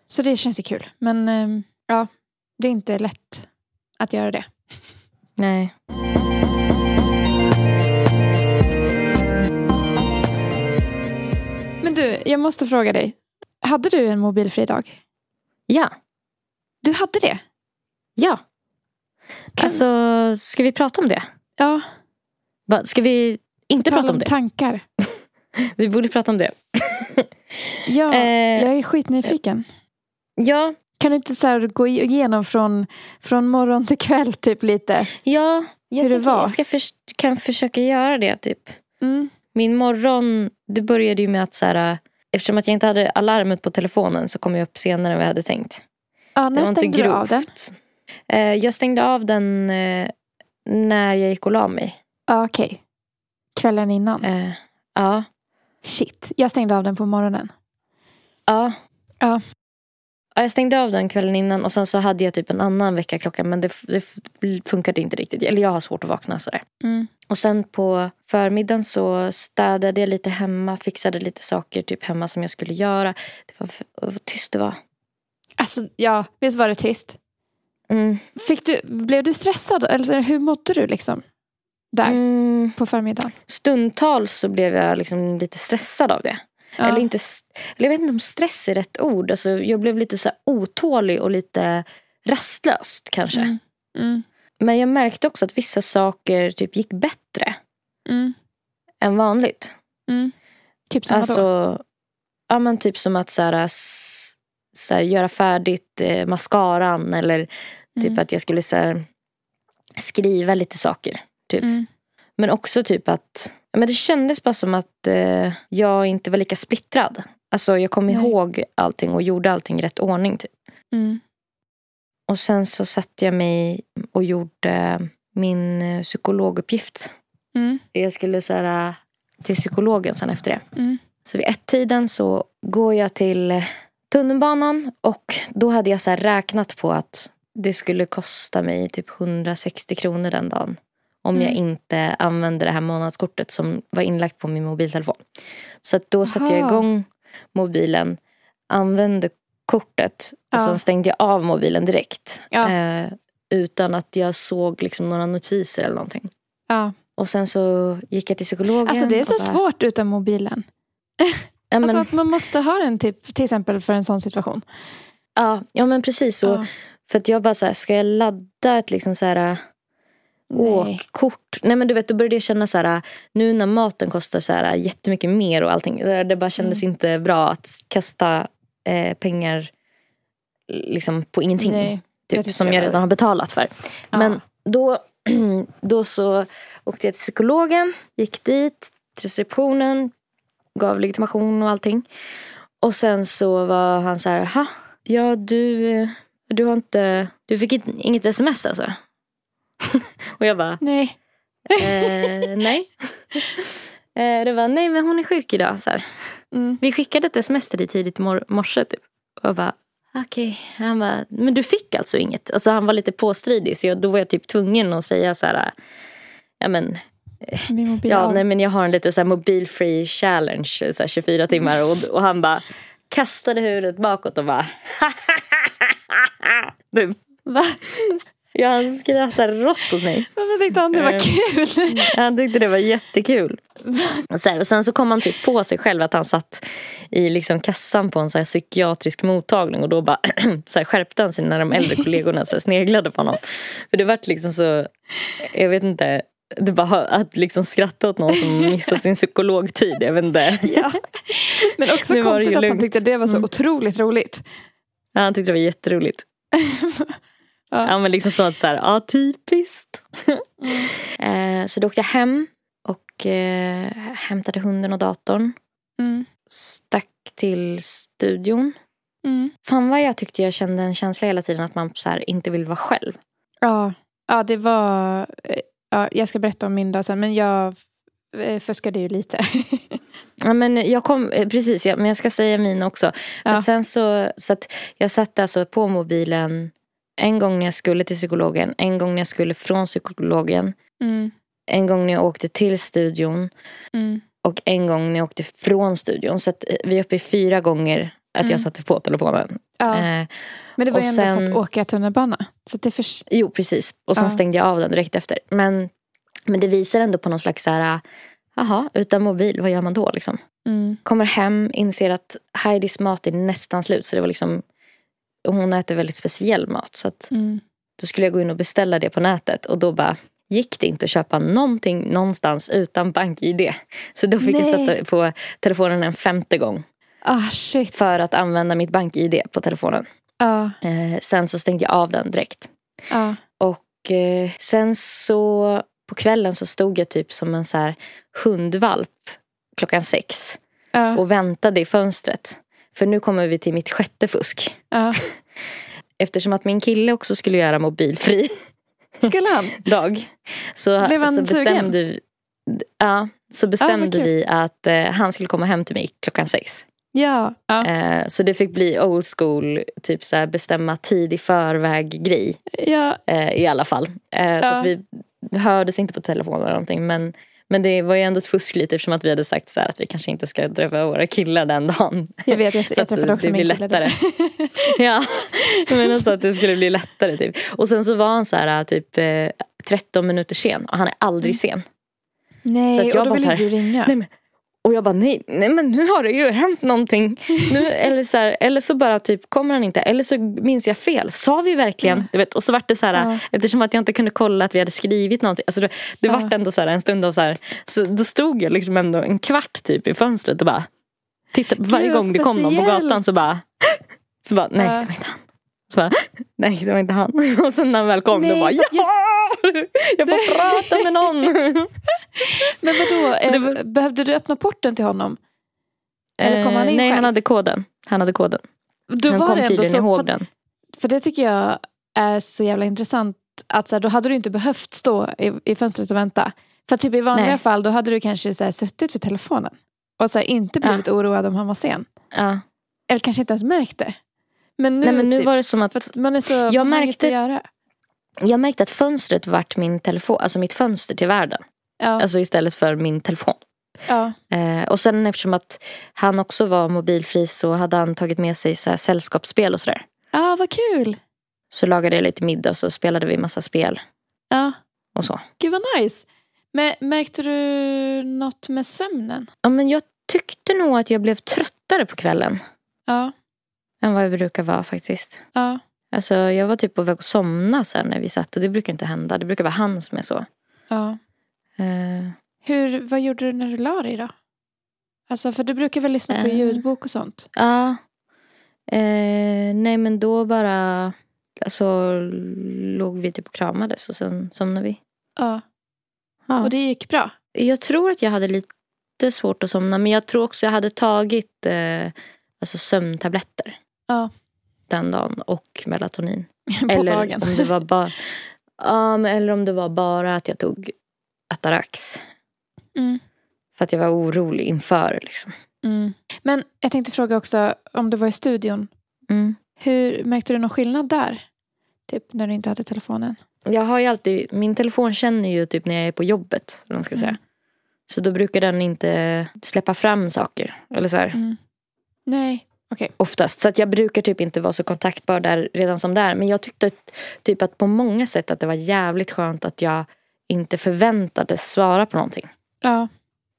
Så det känns ju kul. Men ehm, ja, det är inte lätt att göra det. Nej. Jag måste fråga dig. Hade du en mobilfri dag? Ja. Du hade det? Ja. Kan- Alltså, ska vi prata om det? Ja, Va, ska vi inte tala prata om om det? tankar. Vi borde prata om det. Ja, Eh, jag är skitnyfiken. Ja, Kan du inte så gå igenom från, från morgon till kväll typ lite? ja. Jag Hur det var? Jag ska förs- kan försöka göra det. typ. Mm. Min morgon, det började ju med att så här, eftersom att jag inte hade alarmet på telefonen så kom jag upp senare än vad jag hade tänkt. Ja, när stängde du av den? Eh, jag stängde av den eh, när jag gick och la mig. Okej. Kvällen innan? Eh, ja. Shit, jag stängde av den på morgonen. Ja. Ja. Ja, Jag stängde av den kvällen innan och sen så hade jag typ en annan väckarklocka men det, det funkade inte riktigt. Eller jag har svårt att vakna sådär. Mm. Och sen på förmiddagen så städade jag lite hemma, fixade lite saker typ hemma som jag skulle göra. Det var vad tyst det var. Alltså, ja, visst var det tyst? Mm. Fick du, blev du stressad? Eller hur mådde du liksom? Där, Mm. på förmiddagen? Stundtals så blev jag liksom lite stressad av det. Ja. Eller, inte, eller jag vet inte om stress är rätt ord. Alltså, jag blev lite så här otålig och lite rastlöst kanske. Mm. Mm. Men jag märkte också att vissa saker typ gick bättre Mm. än vanligt. Mm. Typ som? Alltså, ja men typ som att så här, så här, göra färdigt eh, mascaran eller typ Mm. att jag skulle så här, skriva lite saker. Typ. Mm. Men också typ att men det kändes bara som att eh, jag inte var lika splittrad. Alltså jag kom Nej. ihåg allting och gjorde allting i rätt ordning. Typ. Mm. Och sen så satte jag mig och gjorde min eh, psykologuppgift. Mm. Jag skulle så här, eh, till psykologen sen efter det. Mm. Så vid ett-tiden så går jag till tunnelbanan och då hade jag så räknat på att det skulle kosta mig typ 160 kronor den dagen. Om jag Mm. inte använde det här månadskortet som var inlagt på min mobiltelefon. Så då satte jag Aha. igång mobilen, använde kortet och Ja. sen stängde jag av mobilen direkt. Ja. Eh, utan att jag såg liksom några notiser eller någonting. Ja. Och sen så gick jag till psykologen. Alltså det är och så bara, svårt utan mobilen. Ja, men, Alltså att man måste ha den typ, till exempel för en sån situation. ja, ja men precis. Så, Ja. För att jag bara så här, ska jag ladda ett liksom så här, Nej. åkkort? Nej men du vet, då började jag känna så här, nu när maten kostar så här jättemycket mer och allting. Det bara kändes Mm. inte bra att kasta eh, pengar liksom på ingenting. Nej, jag typ, tycker som jag redan har betalat för. Ja. Men då, då så åkte jag till psykologen, gick dit till receptionen, gav legitimation och allting. Och sen så var han så här, ha, ja du, du har inte, du fick inget sms alltså? och jag bara, Nej. eh, nej. eh, det var, nej men hon är sjuk idag. Så. Mm. Vi skickade ett sms till dig tidigt i mor- morse typ. Och jag bara, okej. Han bara, men du fick alltså inget? Alltså han var lite påstridig så jag, då var jag typ tvungen att säga så här, ja men mobil Ja, nej, men jag har en lite så här mobilfree challenge, så här 24 timmar. Och, och han bara kastade huvudet bakåt och bara... du, Va? Ja, han skrattade rått åt mig. Varför tyckte han det var Ehm. kul? Han tyckte det var jättekul. Och, så här, och sen så kom han typ på sig själv att han satt i liksom kassan på en så här psykiatrisk mottagning. Och då bara så här skärpte han sig när de äldre kollegorna så här sneglade på honom. För det vart liksom så, jag vet inte. Det bara att liksom skratta åt någon som missat sin psykologtid. Jag vet inte. Ja. Men också Nu konstigt att han lugnt. tyckte det var så Mm. otroligt roligt. Ja, han tyckte det var jätteroligt. Ja. Ja men liksom så att så här, ja typiskt. eh, så då åkte jag hem och eh, hämtade hunden och datorn. Mm. Stack till studion. Mm. Fan vad jag tyckte jag kände en känsla hela tiden att man så här, inte vill vara själv. Ja. ja, det var... eh, Ja, jag ska berätta om min dag sen, men jag fuskade ju lite. Ja, men jag kom, precis, ja, men jag ska säga mina också. För Ja. sen så, så jag satt alltså på mobilen en gång när jag skulle till psykologen, en gång när jag skulle från psykologen, Mm. en gång när jag åkte till studion Mm. och en gång när jag åkte från studion. Så att eh, vi är uppe i fyra gånger att Mm. jag satte på telefonen. Ja. Eh, Men det var ju ändå sen- fått åka tunnelbana. Så att det förs- jo, precis. Och sen Ja. stängde jag av den direkt efter. Men, men det visar ändå på någon slags så här, jaha, utan mobil, vad gör man då liksom? mm. Kommer hem, inser att Heidis mat är nästan slut. Så det var liksom, hon äter väldigt speciell mat. Så att Mm. då skulle jag gå in och beställa det på nätet. Och då bara gick det inte att köpa någonting någonstans utan bank-id. Så då fick jag Nej. sätta på telefonen en femte gång. Ah, shit. För att använda mitt bank-id på telefonen. Eh, sen så stängde jag av den direkt. ja. Och eh, sen så på kvällen så stod jag typ som en så här hundvalp klockan sex. ja, Och väntade i fönstret. För nu kommer vi till mitt sjätte fusk. ja. Eftersom att min kille också skulle göra mobilfri Skulle han? dag. Så, Blev han så bestämde, vi, ja, så bestämde kul. vi att eh, han skulle komma hem till mig klockan sex. Ja. ja. Eh, så det fick bli old school, typ så här bestämma tid i förväg grej. ja. Eh, I alla fall. Eh, Så Ja. att vi hördes inte på telefon eller någonting. Men, men det var ju ändå ett fusk lite eftersom att vi hade sagt så att vi kanske inte ska träffa våra killar den dagen. Jag vet, jag, jag att träffade också det min kille. lättare. ja, men alltså att det skulle bli lättare typ. Och sen så var han så här typ eh, 13 minuter sen och han är aldrig Mm. sen. Nej, Så att jag och då ville du ringa. Nej, men, Och jag bara nej, nej men nu har det ju hänt någonting. Nu, eller, så här, eller så bara typ kommer han inte. Eller så minns jag fel. Sa vi verkligen? Mm. Du vet, och så vart det så här, Ja. eftersom att jag inte kunde kolla att vi hade skrivit någonting. Alltså det det Ja. vart ändå så här en stund av så här. Så då stod jag liksom ändå en kvart typ i fönstret och bara tittade. Varje vad gång det kom någon på gatan så bara. Så bara nej Ja. det var inte han. Så bara, nej det var inte han. Och sen när han väl kom då Nej, bara för ja! att Jag får prata med någon. Men vadå, Så eh, var- behövde du öppna porten till honom? Eller kom han in Eh, Nej själv? han hade koden. Han hade koden. Då han var kom det tydligen så, ihåg för, den. för det tycker jag är så jävla intressant. Att så här, då hade du inte behövt stå i, i fönstret och vänta. För typ i vanliga Nej. fall då hade du kanske så här, suttit vid telefonen. Och så här, inte Ja. blivit oroad om han var sen. Ja. Eller kanske inte ens märkt det. Men nu, Nej men nu typ, var det som att man är så inget märkte- göra. jag märkte att fönstret vart min telefon, alltså mitt fönster till världen. Ja, Alltså istället för min telefon. ja, Eh, och sen eftersom att han också var mobilfri så hade han tagit med sig så här sällskapsspel och sådär. ja, vad kul. Så lagade jag lite middag och så spelade vi massa spel Ja, och så. gud vad nice. Men märkte du något med sömnen? Ja men jag tyckte nog att jag blev tröttare på kvällen. Ja, Än vad jag brukar vara faktiskt. ja, Alltså jag var typ på väg att somna sen när vi satt och det brukar inte hända. Det brukar vara han som är så. ja. Eh, Hur, vad gjorde du när du la dig då? Alltså för du brukar väl lyssna på Eh. ljudbok och sånt? Ja. Eh, nej men då bara alltså, låg vi typ och kramades och sen somnade vi. Ja. Ja. Och det gick bra? Jag tror att jag hade lite svårt att somna men jag tror också jag hade tagit alltså sömntabletter Ja. den dagen och melatonin. På eller dagen? om det var bara men eller om det var bara att jag tog Atarax. Mm. För att jag var orolig inför. Liksom. Mm. Men jag tänkte fråga också om du var i studion. Mm. Hur Märkte du någon skillnad där? Typ när du inte hade telefonen? Jag har ju alltid, min telefon känner ju typ när jag är på jobbet. Eller ska säga. Mm. Så då brukar den inte släppa fram saker. Eller så här, Mm. Nej, okej. oftast. Så att jag brukar typ inte vara så kontaktbar där redan som där. Men jag tyckte typ att på många sätt att det var jävligt skönt att jag inte förväntades svara på någonting. Ja.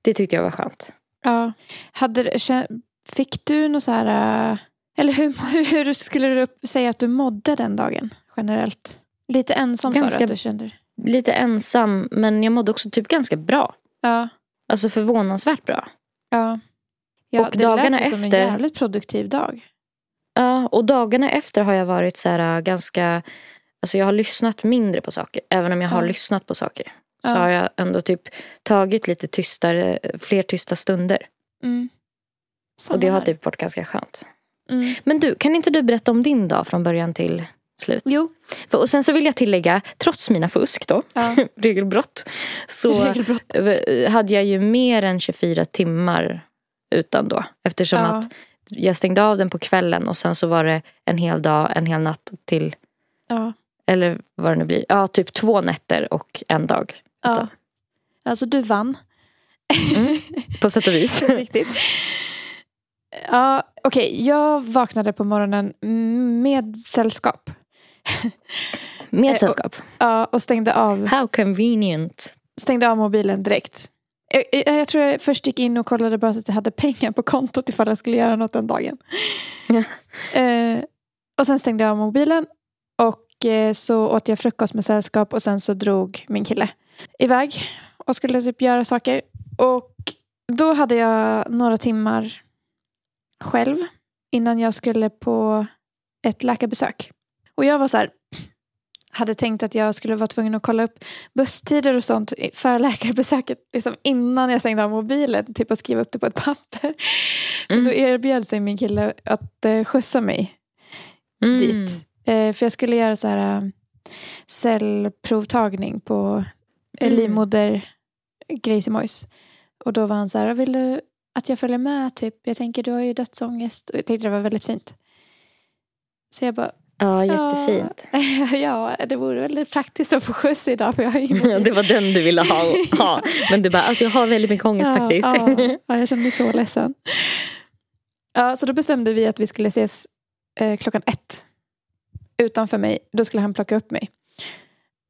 Det tyckte jag var skönt. ja. Hade, fick du något så här... äh, Eller hur, hur skulle du säga att du mådde den dagen generellt? Lite ensam sa Ganska- du att du kände? Lite ensam men jag mådde också typ ganska bra. Ja. Alltså förvånansvärt bra. ja. Ja Och det dagarna lät ju som en jävligt produktiv dag. Ja, och dagarna efter har jag varit så här äh, ganska... Alltså jag har lyssnat mindre på saker. Även om jag har Ja. lyssnat på saker. Så Ja. har jag ändå typ tagit lite tystare, fler tysta stunder. Mm. Och det har typ varit ganska skönt. Mm. Men du, kan inte du berätta om din dag från början till slut? Jo. För, och sen så vill jag tillägga, trots mina fusk då, Ja. regelbrott. Så Regelbrott. hade jag ju mer än 24 timmar utan då. Eftersom Ja. att jag stängde av den på kvällen och sen så var det en hel dag, en hel natt till Ja. Eller vad det nu blir. Ja, typ två nätter och en dag. ja. Alltså du vann. Mm. På sätt och vis. Riktigt. Ja, okej. Jag vaknade på morgonen med sällskap. Med Eh, sällskap. Ja, och stängde av, How convenient. stängde av mobilen direkt. Jag, jag, jag tror jag först gick in och kollade bara så att jag hade pengar på kontot ifall jag skulle göra något den dagen. Eh, och sen stängde jag av mobilen och eh, så åt jag frukost med sällskap och sen så drog min kille iväg och skulle typ göra saker. Och då hade jag några timmar själv innan jag skulle på ett läkarbesök. Och jag var så här, hade tänkt att jag skulle vara tvungen att kolla upp busstider och sånt för läkarbesöket liksom innan jag stängde av mobilen. Typ att skriva upp det på ett papper. Men då Mm. erbjöd sig min kille att eh, skjutsa mig Mm. dit. Eh, för jag skulle göra så här eh, cellprovtagning på eh, Mm. livmoder grejsimojs. Och då var han så här, vill du att jag följer med? Typ? Jag tänker du har ju dödsångest. Och jag tyckte det var väldigt fint. Så jag bara, Ja, jättefint. Ja, det vore väldigt praktiskt att få skjuts idag för jag har ingen det var den du ville ha. ha. Men du bara, alltså jag har väldigt mycket ångest ja, faktiskt. Ja, ja, jag kände mig så ledsen. Ja, så då bestämde vi att vi skulle ses eh, klockan ett. Utanför mig. Då skulle han plocka upp mig.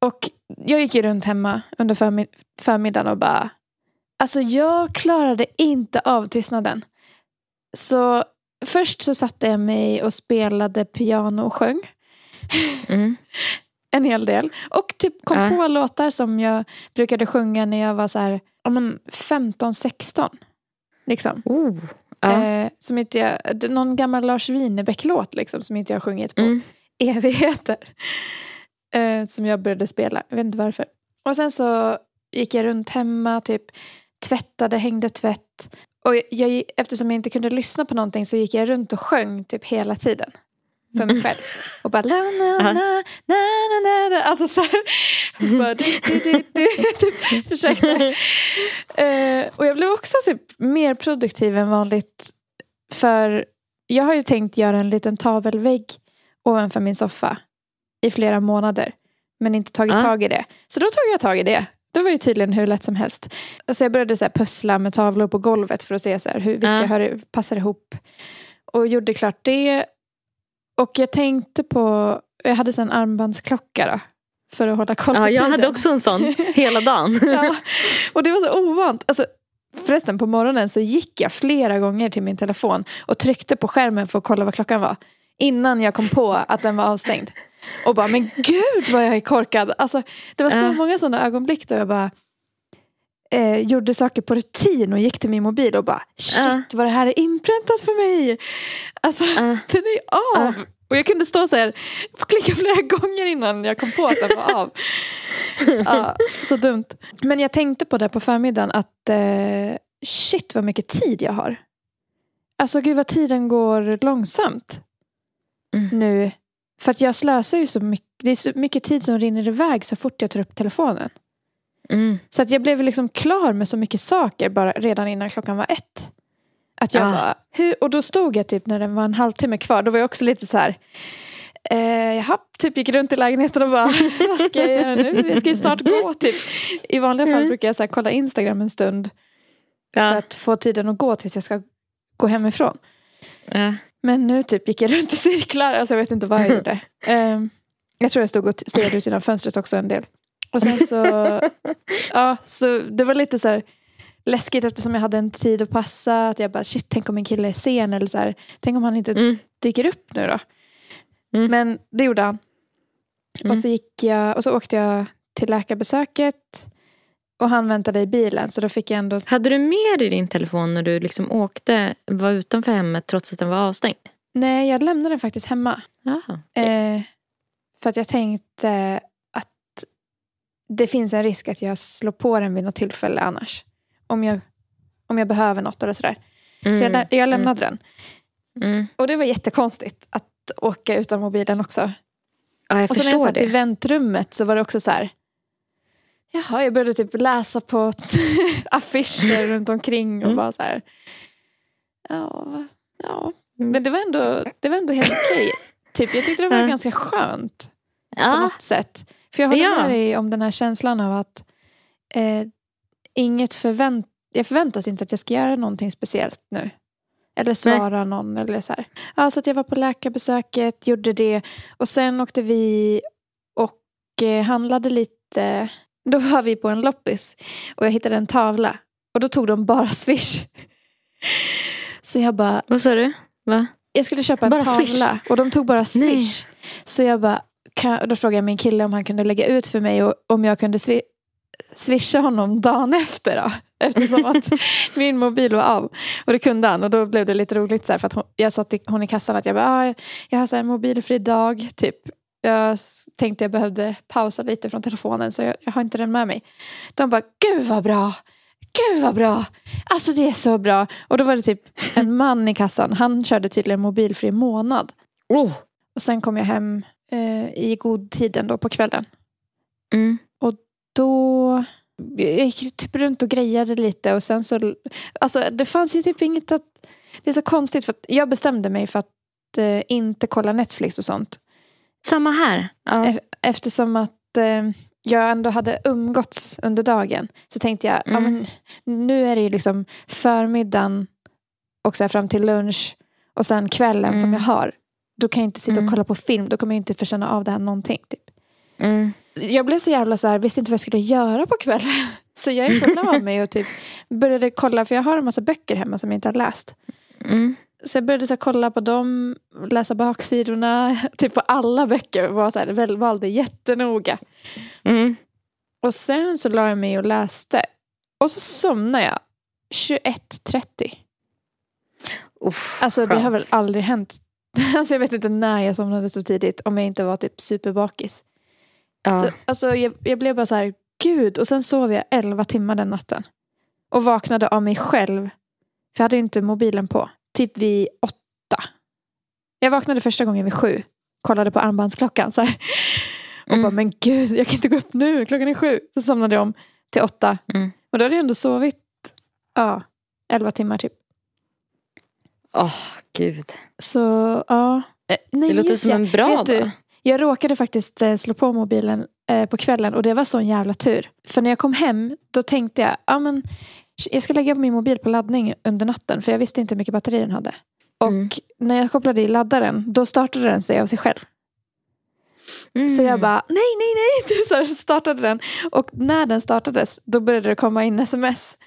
Och jag gick ju runt hemma under förmid- förmiddagen och bara Alltså jag klarade inte av tystnaden. Så först så satte jag mig och spelade piano och sjöng. Mm. En hel del. Och typ kom Ja. på låtar som jag brukade sjunga när jag var så här, ja, men 15-16. Liksom. Oh. Ja. Eh, som inte jag, någon gammal Lars Winnerbäck-låt liksom, som inte jag har sjungit på Mm. evigheter. Eh, som jag började spela. Jag vet inte varför. Och sen så gick jag runt hemma, typ tvättade, hängde tvätt. Och jag, eftersom jag inte kunde lyssna på någonting så gick jag runt och sjöng typ hela tiden. För mig själv. Och bara la na na na na na Alltså så här. Och bara, du, du, du, du, typ, försökte. Eh, och jag blev också typ mer produktiv än vanligt. För jag har ju tänkt göra en liten tavelvägg ovanför min soffa i flera månader. Men inte tagit Ja. tag i det. Så då tog jag tag i det. Det var ju tydligen hur lätt som helst. Alltså jag började så här pussla med tavlor på golvet för att se så här hur, vilka Ja. hör, passar ihop. Och gjorde klart det. Och jag tänkte på, jag hade så en armbandsklocka då. För att hålla koll på Ja, jag tiden. hade också en sån hela dagen. Ja, och det var så ovant. Alltså, förresten, på morgonen så gick jag flera gånger till min telefon och tryckte på skärmen för att kolla vad klockan var. Innan jag kom på att den var avstängd. Och bara, men gud vad jag är korkad. Alltså, det var så Ja. många sådana ögonblick där jag bara eh, gjorde saker på rutin och gick till min mobil och bara, shit Ja. vad det här är inpräntat för mig. Alltså, Ja. den är av. Och jag kunde stå så här och klicka flera gånger innan jag kom på att den var av. ja, så dumt. Men jag tänkte på det på förmiddagen att eh, shit vad mycket tid jag har. Alltså gud vad tiden går långsamt Mm. nu. För att jag slösar ju så mycket. Det är så mycket tid som rinner iväg så fort jag tar upp telefonen. Mm. Så att jag blev liksom klar med så mycket saker bara redan innan klockan var ett. Att jag Ah. bara, hur? Och då stod jag typ när det var en halvtimme kvar. Då var jag också lite så här. Eh, jaha, typ gick runt i lägenheten och bara, vad ska jag göra nu? Jag ska ju snart gå typ. I vanliga fall Mm. brukar jag så här, kolla Instagram en stund. För Ja. att få tiden att gå tills jag ska gå hemifrån. Ja. Men nu typ gick jag runt i cirklar. Alltså jag vet inte vad jag gjorde. Ehm, jag tror jag stod och stirrade ut genom fönstret också en del. Och sen så, ja, så det var lite så här läskigt eftersom jag hade en tid att passa. Att jag bara shit, tänk om en kille är sen eller så här. Tänk om han inte Mm. dyker upp nu då. Mm. Men det gjorde han. Mm. Och så gick jag och så åkte jag till läkarbesöket. Och han väntade i bilen så då fick jag ändå Hade du med dig din telefon när du liksom åkte, var utanför hemmet trots att den var avstängd? Nej, jag lämnade den faktiskt hemma. Jaha. Eh, för att jag tänkte att det finns en risk att jag slår på den vid något tillfälle annars. Om jag, om jag behöver något eller sådär. Så jag, lä- jag lämnade den. Mm. Och det var jättekonstigt att åka utan mobilen också. Ja, jag och så när jag satt i det. väntrummet så var det också så här. Jaha, jag började typ läsa på affischer runt omkring och Mm. bara så här. Ja, ja. Mm. Men det var ändå, det var ändå helt okej. Typ, jag tyckte det var ganska skönt på Ja. något sätt. För jag håller Ja. med dig om den här känslan av att eh, inget förvänt jag förväntas inte att jag ska göra någonting speciellt nu. Eller svara någon eller så här. Ja, så att jag var på läkarbesöket, gjorde det. Och sen åkte vi och eh, handlade lite. Då var vi på en loppis och jag hittade en tavla. Och då tog de bara Swish. Så jag bara, Vad sa du? Va? jag skulle köpa en Bara tavla Swish? och de tog bara Swish. Så jag bara, kan, då frågade jag min kille om han kunde lägga ut för mig och om jag kunde swi swisha honom dagen efter. Då, eftersom att min mobil var av. Och det kunde han och då blev det lite roligt så här, för att hon, jag sa till hon i kassan att jag bara, ah, jag har så här en mobilfri dag typ. Jag tänkte jag behövde pausa lite från telefonen så jag, jag har inte den med mig. De bara, gud vad bra! Gud vad bra! Alltså det är så bra. Och då var det typ en man i kassan. Han körde tydligen mobilfri månad. Oh. Och sen kom jag hem eh, i god tid ändå på kvällen. Mm. Då jag gick typ runt och grejade lite och sen så, alltså det fanns ju typ inget att, det är så konstigt för att jag bestämde mig för att eh, inte kolla Netflix och sånt. Samma här. Ja. E- Eftersom att eh, jag ändå hade umgåtts under dagen så tänkte jag, ja, Mm. men, nu är det ju liksom förmiddagen och så fram till lunch och sen kvällen som Mm. jag har. Då kan jag inte sitta och Mm. kolla på film, då kommer jag inte få känna av det här någonting. Typ. Mm. Jag blev så jävla så här, visste inte vad jag skulle göra på kvällen. Så jag gick och la mig och typ började kolla, för jag har en massa böcker hemma som jag inte har läst. Mm. Så jag började så här, kolla på dem, läsa baksidorna, typ på alla böcker. Var så här, valde jättenoga. Mm. Och sen så la jag mig och läste. Och så somnade jag 21.30. Uff, Alltså det har skönt. väl aldrig hänt. Alltså jag vet inte när jag somnade så tidigt. Om jag inte var typ superbakis. Ja. Så, alltså jag, jag blev bara så här, gud. Och sen sov jag 11 timmar den natten. Och vaknade av mig själv. För jag hade inte mobilen på. Typ vid åtta. Jag vaknade första gången vid sju. Kollade på armbandsklockan så här. Och Mm. bara, men gud, jag kan inte gå upp nu. Klockan är sju. Så somnade jag om till åtta. Mm. Och då hade jag ändå sovit ja, 11 timmar typ. Åh, gud. Så ja. Eh, Nej, Det låter just som en bra Vet dag. Jag råkade faktiskt eh, slå på mobilen eh, på kvällen och det var sån jävla tur. För när jag kom hem då tänkte jag, ja men jag ska lägga min mobil på laddning under natten för jag visste inte hur mycket batteri den hade. Och Mm. när jag kopplade i laddaren då startade den sig av sig själv. Mm. Så jag bara, nej, nej, nej. Så här startade den. Och när den startades, då började det komma in sms.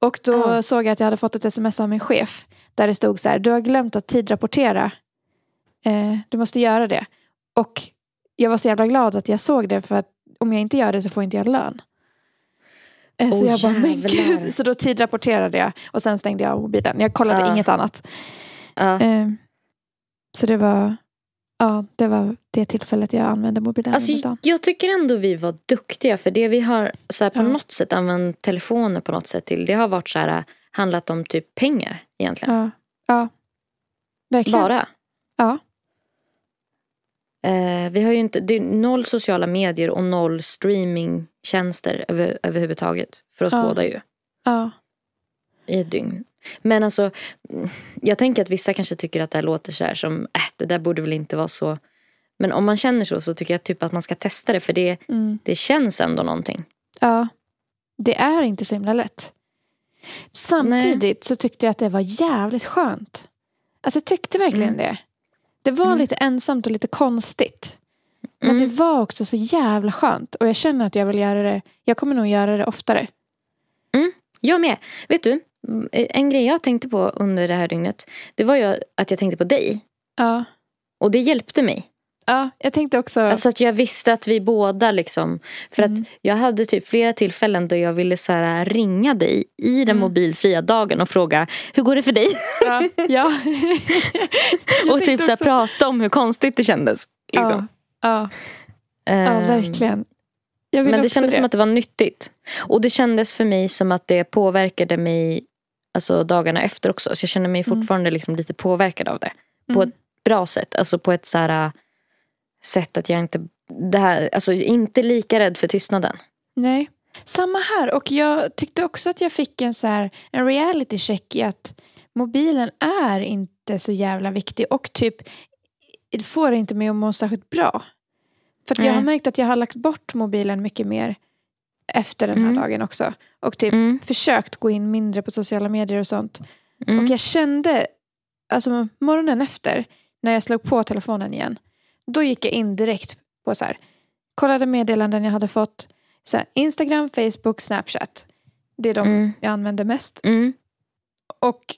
Och då Ah. såg jag att jag hade fått ett sms av min chef. Där det stod så här, du har glömt att tidrapportera. Eh, du måste göra det. Och jag var så jävla glad att jag såg det. För att om jag inte gör det så får inte jag lön. Eh, så Åh, jag bara, men gud. Så då tidrapporterade jag. Och sen stängde jag av mobilen. Jag kollade Ah. inget annat. Eh, så det var, ja, det var det tillfället jag använde mobilen Alltså, jag tycker ändå vi var duktiga för det vi har så här, på Ja. något sätt använt telefoner på något sätt till. Det har varit så här, handlat om typ pengar egentligen. Ja, ja. verkligen. Bara. Ja. Eh, vi har ju inte, det är noll sociala medier och noll streamingtjänster över, överhuvudtaget. För oss Ja. båda ju. Ja. I ett dygn. Men alltså, jag tänker att vissa kanske tycker att det här låter så här som, äh, det där borde väl inte vara så. Men om man känner så så tycker jag typ att man ska testa det för det, Mm. det känns ändå någonting. ja. Det är inte så himla lätt. Samtidigt så tyckte jag att det var jävligt skönt. Alltså jag tyckte verkligen Mm. det. Det var Mm. lite ensamt och lite konstigt. Men Mm. det var också så jävla skönt. Och jag känner att jag vill göra det. Jag kommer nog göra det oftare. Jag med. Vet du, en grej jag tänkte på under det här dygnet. Det var ju att jag tänkte på dig. Ja. Och det hjälpte mig. Ja, jag tänkte också. Alltså att jag visste att vi båda liksom. För Mm. att jag hade typ flera tillfällen då jag ville så här ringa dig i den Mm. mobilfria dagen och fråga hur går det för dig? ja. ja. och typ så här, prata om hur konstigt det kändes. Liksom. Ja. Ja. ja, Ehm, verkligen. Jag vill Men det kändes som att det var nyttigt. Och det kändes för mig som att det påverkade mig alltså dagarna efter också. Så jag känner mig Mm. fortfarande liksom lite påverkad av det. Mm. På ett bra sätt. Alltså på ett så här sätt att jag inte, det här, alltså inte lika rädd för tystnaden. Nej. Samma här. Och jag tyckte också att jag fick en, så här, en reality check i att mobilen är inte så jävla viktig. Och typ det får inte mig att må särskilt bra. För jag har märkt att jag har lagt bort mobilen mycket mer efter den här Mm. dagen också. Och typ Mm. försökt gå in mindre på sociala medier och sånt. Mm. Och jag kände, alltså morgonen efter, när jag slog på telefonen igen. Då gick jag in direkt på så här, kollade meddelanden jag hade fått. Så här, Instagram, Facebook, Snapchat. Det är de Mm. jag använder mest. Mm. Och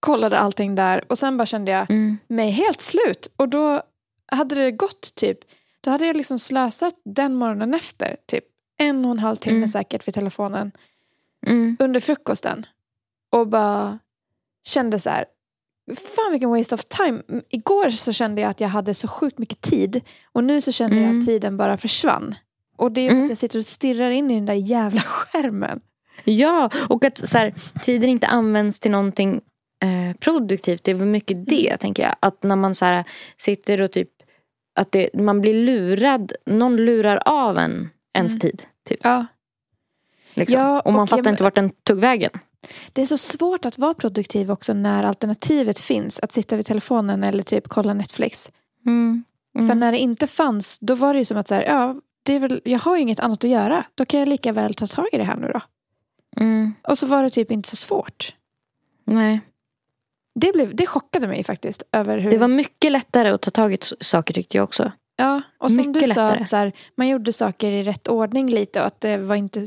kollade allting där. Och sen bara kände jag Mm. mig helt slut. Och då hade det gått typ, då hade jag liksom slösat den morgonen efter. Typ en och en halv timme Mm. säkert vid telefonen Mm. under frukosten. Och bara kände så här, fan vilken waste of time. M- Igår så kände jag att jag hade så sjukt mycket tid. Och nu så kände jag Mm. att tiden bara försvann. Och det är för Mm. att jag sitter och stirrar in i den där jävla skärmen. Ja, och att så här, tiden inte används till någonting eh, produktivt. Det är väl mycket det, tänker jag. Att när man så här, sitter och typ, att det, man blir lurad, någon lurar av en ens Mm. tid. Typ, Ja, liksom. Ja, och man och fattar jag- inte vart den tog vägen. Det är så svårt att vara produktiv också när alternativet finns. Att sitta vid telefonen eller typ kolla Netflix. Mm. För när det inte fanns, då var det ju som att så här, ja, det är väl, jag har ju inget annat att göra. Då kan jag lika väl ta tag i det här nu då. Mm. Och så var det typ inte så svårt. Nej. Det, blev, det chockade mig faktiskt. Över hur... Det var mycket lättare att ta tag i saker tyckte jag också. Ja, och som mycket du sa, lättare. att så här, man gjorde saker i rätt ordning lite och att det var inte...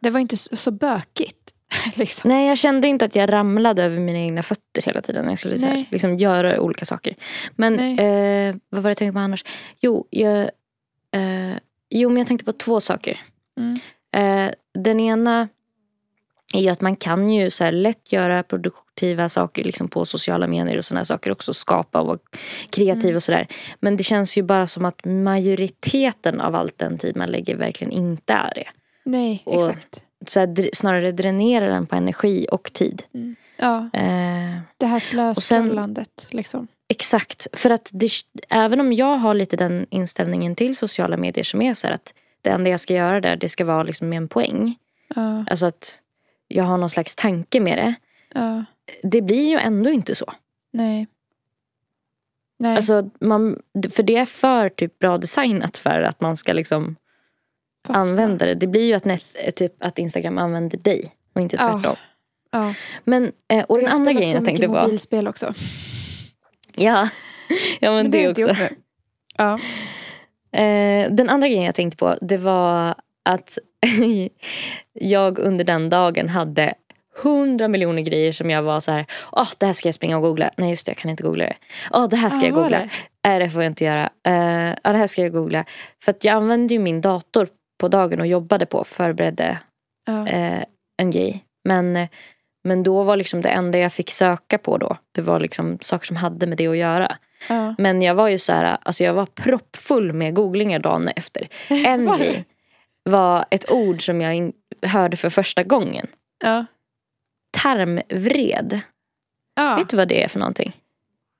Det var inte så, så bökigt. liksom. Nej, jag kände inte att jag ramlade över mina egna fötter hela tiden när jag skulle här, liksom, göra olika saker. Men eh, vad var det jag tänkte på annars? Jo, jag, eh, jo, men jag tänkte på två saker. Mm. Eh, den ena är ju att man kan ju så lätt göra produktiva saker liksom på sociala medier och sådana saker också. Skapa och vara kreativ Mm. och sådär. Men det känns ju bara som att majoriteten av allt den tid man lägger verkligen inte är det. Nej, Och- exakt. Så här, dr- snarare dränerar den på energi och tid. Ja, Eh, det här slöskrollandet. Liksom. Exakt, för att det, även om jag har lite den inställningen till sociala medier som är så här att det enda jag ska göra där det ska vara liksom med en poäng. Ja, Alltså att jag har någon slags tanke med det. ja, Det blir ju ändå inte så. nej. Nej. Alltså man, för det är för typ bra designat för att man ska liksom fastna. använda det. Det blir ju att, net, typ att Instagram använder dig och inte Ja. tvärtom. Ja. Men, eh, och den Jag andra grejen jag tänkte på. mobilspel också. Ja, ja men det, har jag inte också. Ja. Eh, den andra grejen jag tänkte på det var att jag under den dagen hade hundra miljoner grejer som jag var så här, åh det här ska jag springa och googla. Nej just det, jag kan inte googla det. Åh det här ska Ah, jag googla. det? Nej det får jag inte göra. Uh, ja det här ska jag googla. För att jag använde ju min dator på dagen och jobbade på, förberedde Ja. eh, en grej. Men, men då var liksom det enda jag fick söka på då, det var liksom saker som hade med det att göra. Ja. Men jag var ju så här, alltså jag var proppfull med googlingar dagen efter. En Var grej var ett ord som jag in, hörde för första gången. Ja. Tarmvred. Ja. Vet du vad det är för någonting?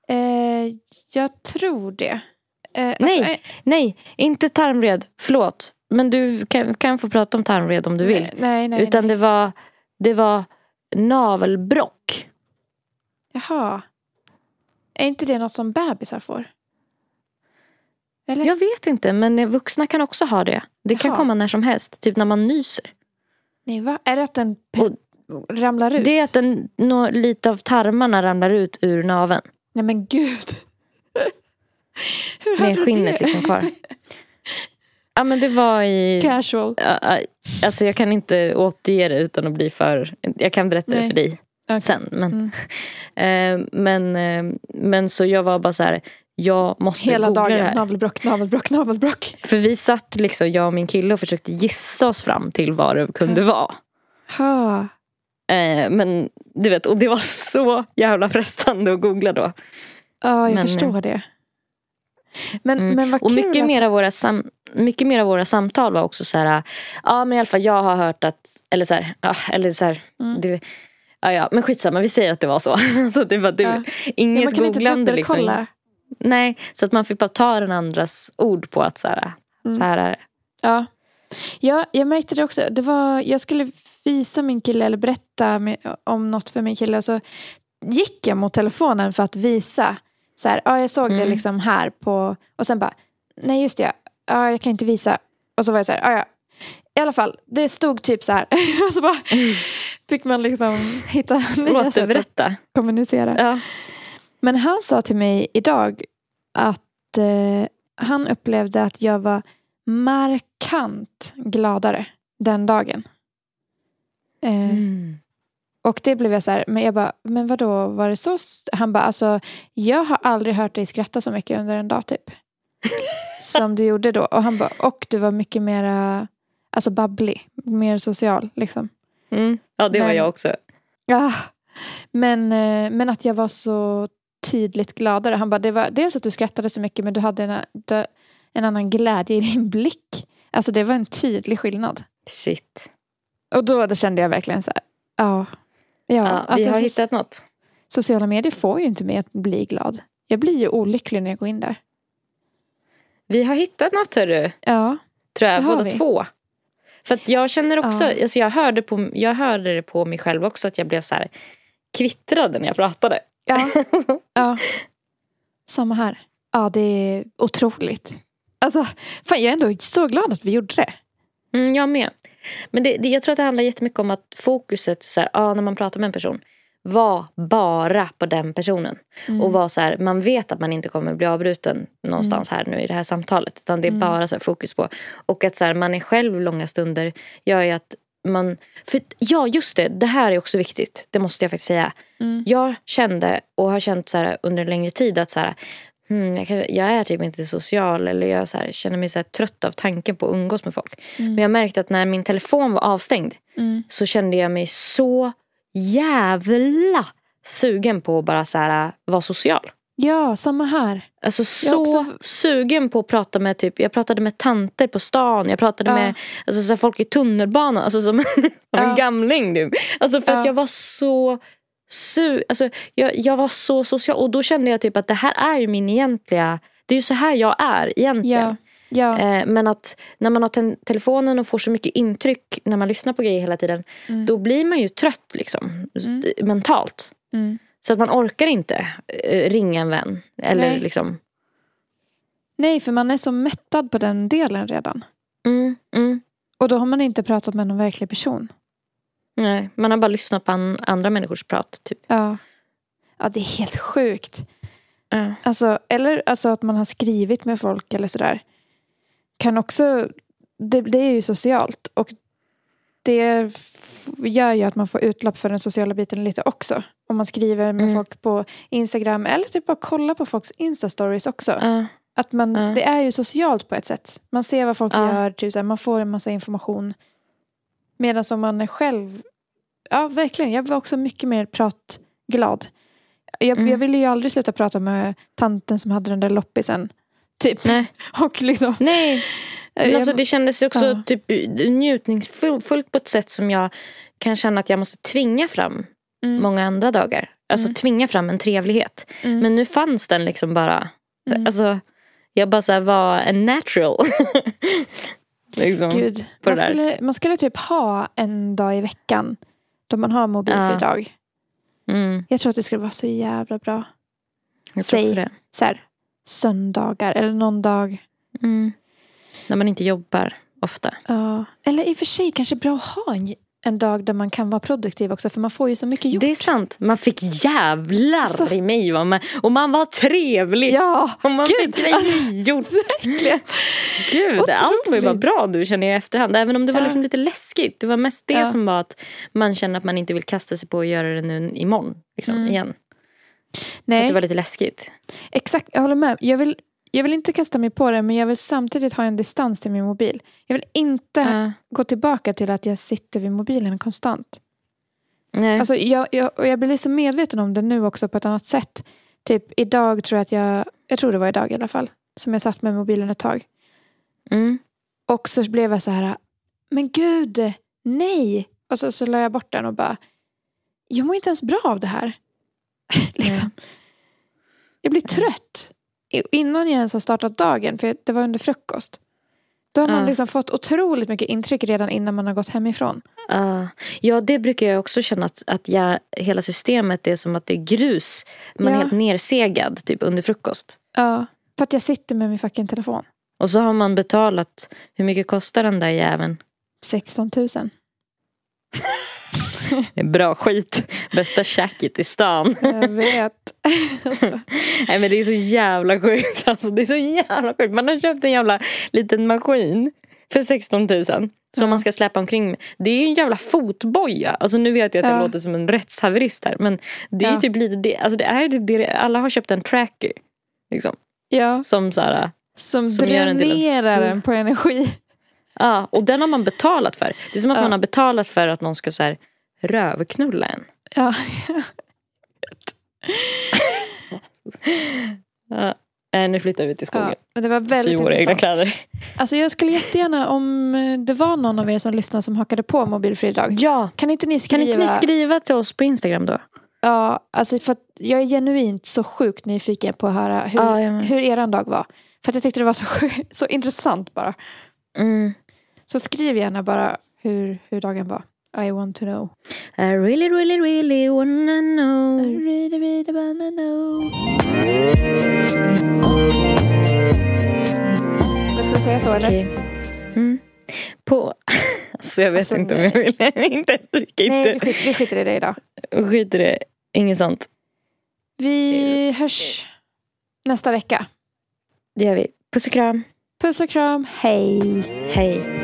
Eh, jag tror det. Eh, alltså, Nej. eh, Nej, inte tarmvred. Förlåt. Men du kan, kan få prata om tarmvred om du vill. Nej, nej, Utan nej. det var, det var navelbrock. Jaha. Är inte det något som bebisar får? Eller? Jag vet inte, men vuxna kan också ha det. Det kan Jaha. komma när som helst. Typ när man nyser. Nej, va? Är det att den ramlar ut? Det är att den, nå, lite av tarmarna ramlar ut ur naveln. Nej men gud. Hur Med skinnet det? liksom kvar. Ja men det var i... Casual. Ja, Alltså jag kan inte återge det utan att bli för... Jag kan berätta det Nej. för dig Okej. sen. Men, Mm. eh, men, eh, men så jag var bara så här, jag måste Hela googla det dagen. här. Navelbrock, navelbrock, navelbrock. För vi satt liksom, jag och min kille och försökte gissa oss fram till vad det kunde vara. Ha. Eh, men du vet, och det var så jävla frestande att googla då. Ja, jag Men, förstår det. Men, Mm. men Och mycket att... mer, av våra sam, mycket mer av våra samtal var också så här, ja men i alla fall jag har hört att, eller så här, ja, eller så här, Mm. det, ja, ja men skitsamma vi säger att det var så. så det var, det, Ja. inget ja, man kan inte googlande liksom. dubbelkolla. Nej, så att man fick bara ta den andras ord på att så här, Mm. så här är det. Ja. ja, jag märkte det också. Det var, jag skulle visa min kille eller berätta med, om något för min kille och så gick jag mot telefonen för att visa. Så här, ja, jag såg det Mm. liksom här på... Och sen bara, nej just det, ja, jag kan inte visa. Och så var jag så här, ja, ja. I alla fall, det stod typ så här. och så bara fick man liksom hitta nya sätt att kommunicera. Ja. Men han sa till mig idag att eh, han upplevde att jag var markant gladare den dagen. Eh, Mm. Och det blev jag så här, men jag bara, men vadå, var det så? st-" Han bara, alltså jag har aldrig hört dig skratta så mycket under en dag typ. Som du gjorde då. Och han bara, och du var mycket mera, alltså babblig, mer social liksom. Mm. Ja det var Men- jag också. Ja, men, eh, men att jag var så tydligt gladare. Han bara, det var dels att du skrattade så mycket men du hade en, en annan glädje i din blick. Alltså det var en tydlig skillnad. Shit. Och då, kände jag verkligen så här, ja. Ja, Ja, alltså, vi har hittat något. Sociala medier får ju inte mig att bli glad. Jag blir ju olycklig när jag går in där. Vi har hittat något hörru. Ja, Tror jag, båda vi. två. För att jag känner också, Ja. alltså jag, hörde på, jag hörde det på mig själv också att jag blev så här kvittrad när jag pratade. ja, ja. Samma här. Ja, det är otroligt. Alltså, fan, jag är ändå så glad att vi gjorde det. Mm, jag med. Men det, det, jag tror att det handlar jättemycket om att fokuset, så här, ja, när man pratar med en person, var bara på den personen. Mm. Och var så här, man vet att man inte kommer bli avbruten någonstans här nu i det här samtalet. Utan det är Mm. bara så här, fokus på. Och att så här, man är själv långa stunder gör ju att man... För, ja, just det. Det här är också viktigt. Det måste jag faktiskt säga. Mm. Jag kände och har känt så under en längre tid att så hmm, jag, kanske, jag är typ inte social eller jag så här, känner mig så trött av tanken på att umgås med folk. Men jag märkte att när min telefon var avstängd Mm. så kände jag mig så jävla sugen på att bara så här, vara social. Ja, samma här. Alltså så också- sugen på att prata med typ, jag pratade med tanter på stan, jag pratade Ja. med alltså, så här, folk i tunnelbanan, alltså som, som Ja. en gamling typ. Alltså för att Ja. jag var så su alltså, jag, jag var så social och då kände jag typ att det här är ju min egentliga, det är ju så här jag är egentligen. Ja. Ja. Eh, men att när man har telefonen och får så mycket intryck när man lyssnar på grejer hela tiden, Mm. då blir man ju trött liksom, Mm. mentalt. Mm. Så att man orkar inte eh, ringa en vän. Eller Nej. liksom, Nej, för man är så mättad på den delen redan. mm, mm. Och då har man inte pratat med någon verklig person. Nej, man har bara lyssnat på an- andra människors prat. Typ. Ja. Ja, det är helt sjukt. Ja. Alltså, eller alltså att man har skrivit med folk eller sådär. Kan också, det, det är ju socialt. Och det gör ju att man får utlopp för den sociala biten lite också. Om man skriver med Mm. folk på Instagram eller typ bara kolla på folks Insta-stories också. Ja. Att man, Ja. Det är ju socialt på ett sätt. Man ser vad folk Ja. gör, typ så här, man får en massa information. Medan som man är själv, ja verkligen, jag var också mycket mer pratglad. Jag, Mm. jag ville ju aldrig sluta prata med tanten som hade den där loppisen. Typ. Nej. Och liksom, Nej, men alltså, det kändes också Ja. typ njutningsfullt på ett sätt som jag kan känna att jag måste tvinga fram mm, många andra dagar. Alltså Mm. tvinga fram en trevlighet. mm, Men nu fanns den liksom bara. mm. Alltså, jag bara så var en natural. liksom. Gud, man skulle, man skulle typ ha en dag i veckan då man har mobilfri dag. Mm, Jag tror att det skulle vara så jävla bra. Säg. Så här, söndagar eller någon dag Mm. När man inte jobbar ofta. Ja, eller i och för sig kanske bra att ha en, en dag där man kan vara produktiv också för man får ju så mycket gjort. Det är sant. Man fick jävlar Alltså- i mig. Va? Man, och man var trevlig. Ja, Och man Gud, fick grejer gjort. verkligen. Gud, allt var ju bara Otroligt. bra nu känner jag i efterhand. Även om det var Ja. liksom lite läskigt. Det var mest det Ja. som var att man känner att man inte vill kasta sig på att göra det nu imorgon. Liksom, Mm. igen. För att Nej, det var lite läskigt. exakt. Jag håller med. Jag vill, jag vill inte kasta mig på det men jag vill samtidigt ha en distans till min mobil. Jag vill inte Ja. gå tillbaka till att jag sitter vid mobilen konstant. nej. Alltså, jag, jag, och jag blir så medveten om det nu också på ett annat sätt. Typ idag tror jag att jag, jag tror det var idag i alla fall, som jag satt med mobilen ett tag. mm. Och så blev jag så här, men gud, nej. Och så, så la jag bort den och bara, jag mår inte ens bra av det här. liksom. Jag blir trött. Innan jag ens har startat dagen, för det var under frukost. Då har man Ja. liksom fått otroligt mycket intryck redan innan man har gått hemifrån. Ja, ja, det brukar jag också känna att, att jag, hela systemet är som att det är grus. Man är Ja. helt nersegad typ under frukost. Ja. För att jag sitter med min fucking telefon. Och så har man betalat, hur mycket kostar den där jäveln? 16 000. Bra skit. Bästa tjacket i stan. Jag vet. alltså, Nej men det är så jävla sjukt. Alltså, det är så jävla sjukt. Man har köpt en jävla liten maskin för 16 000. Som Ja. man ska släppa omkring med. Det är ju en jävla fotboja. Alltså nu vet jag att jag Ja. låter som en rättshaverist här. Men det är Ja. typ lite det. Alltså det är typ det. Alla har köpt en tracker. Liksom. ja, Som så här, som, Som dränerar en på energi. Ja, och den har man betalat för. Det är som att Ja. man har betalat för att någon ska så här, rövknulla en. Ja. Ja. Nej, nu flyttar vi till skogen. Ja, men det var Sy väldigt våra egna kläder. Alltså jag skulle jättegärna om eh, det var någon av er som lyssnar som hakade på mobilfri dag. Ja, Kan inte ni kan skriva? inte ni skriva till oss på Instagram då? Ja, alltså för jag är genuint så sjukt nyfiken på att höra hur, Ja, hur eran dag var. För att jag tyckte det var så, så intressant bara. Mm. Så skriv gärna bara hur, hur dagen var. I want to know. I really, really, really wanna I know. really, really wanna know. Vad ska vi säga så eller? Mm. På... Alltså jag vet Alltså, inte om jag vill. inte trycka Nej, vi, inte. skit, vi skiter i det idag. Skit i det. Inget sånt. Vi hörs nästa vecka. Det gör vi. Puss och kram. Puss och kram. Hej. Hej.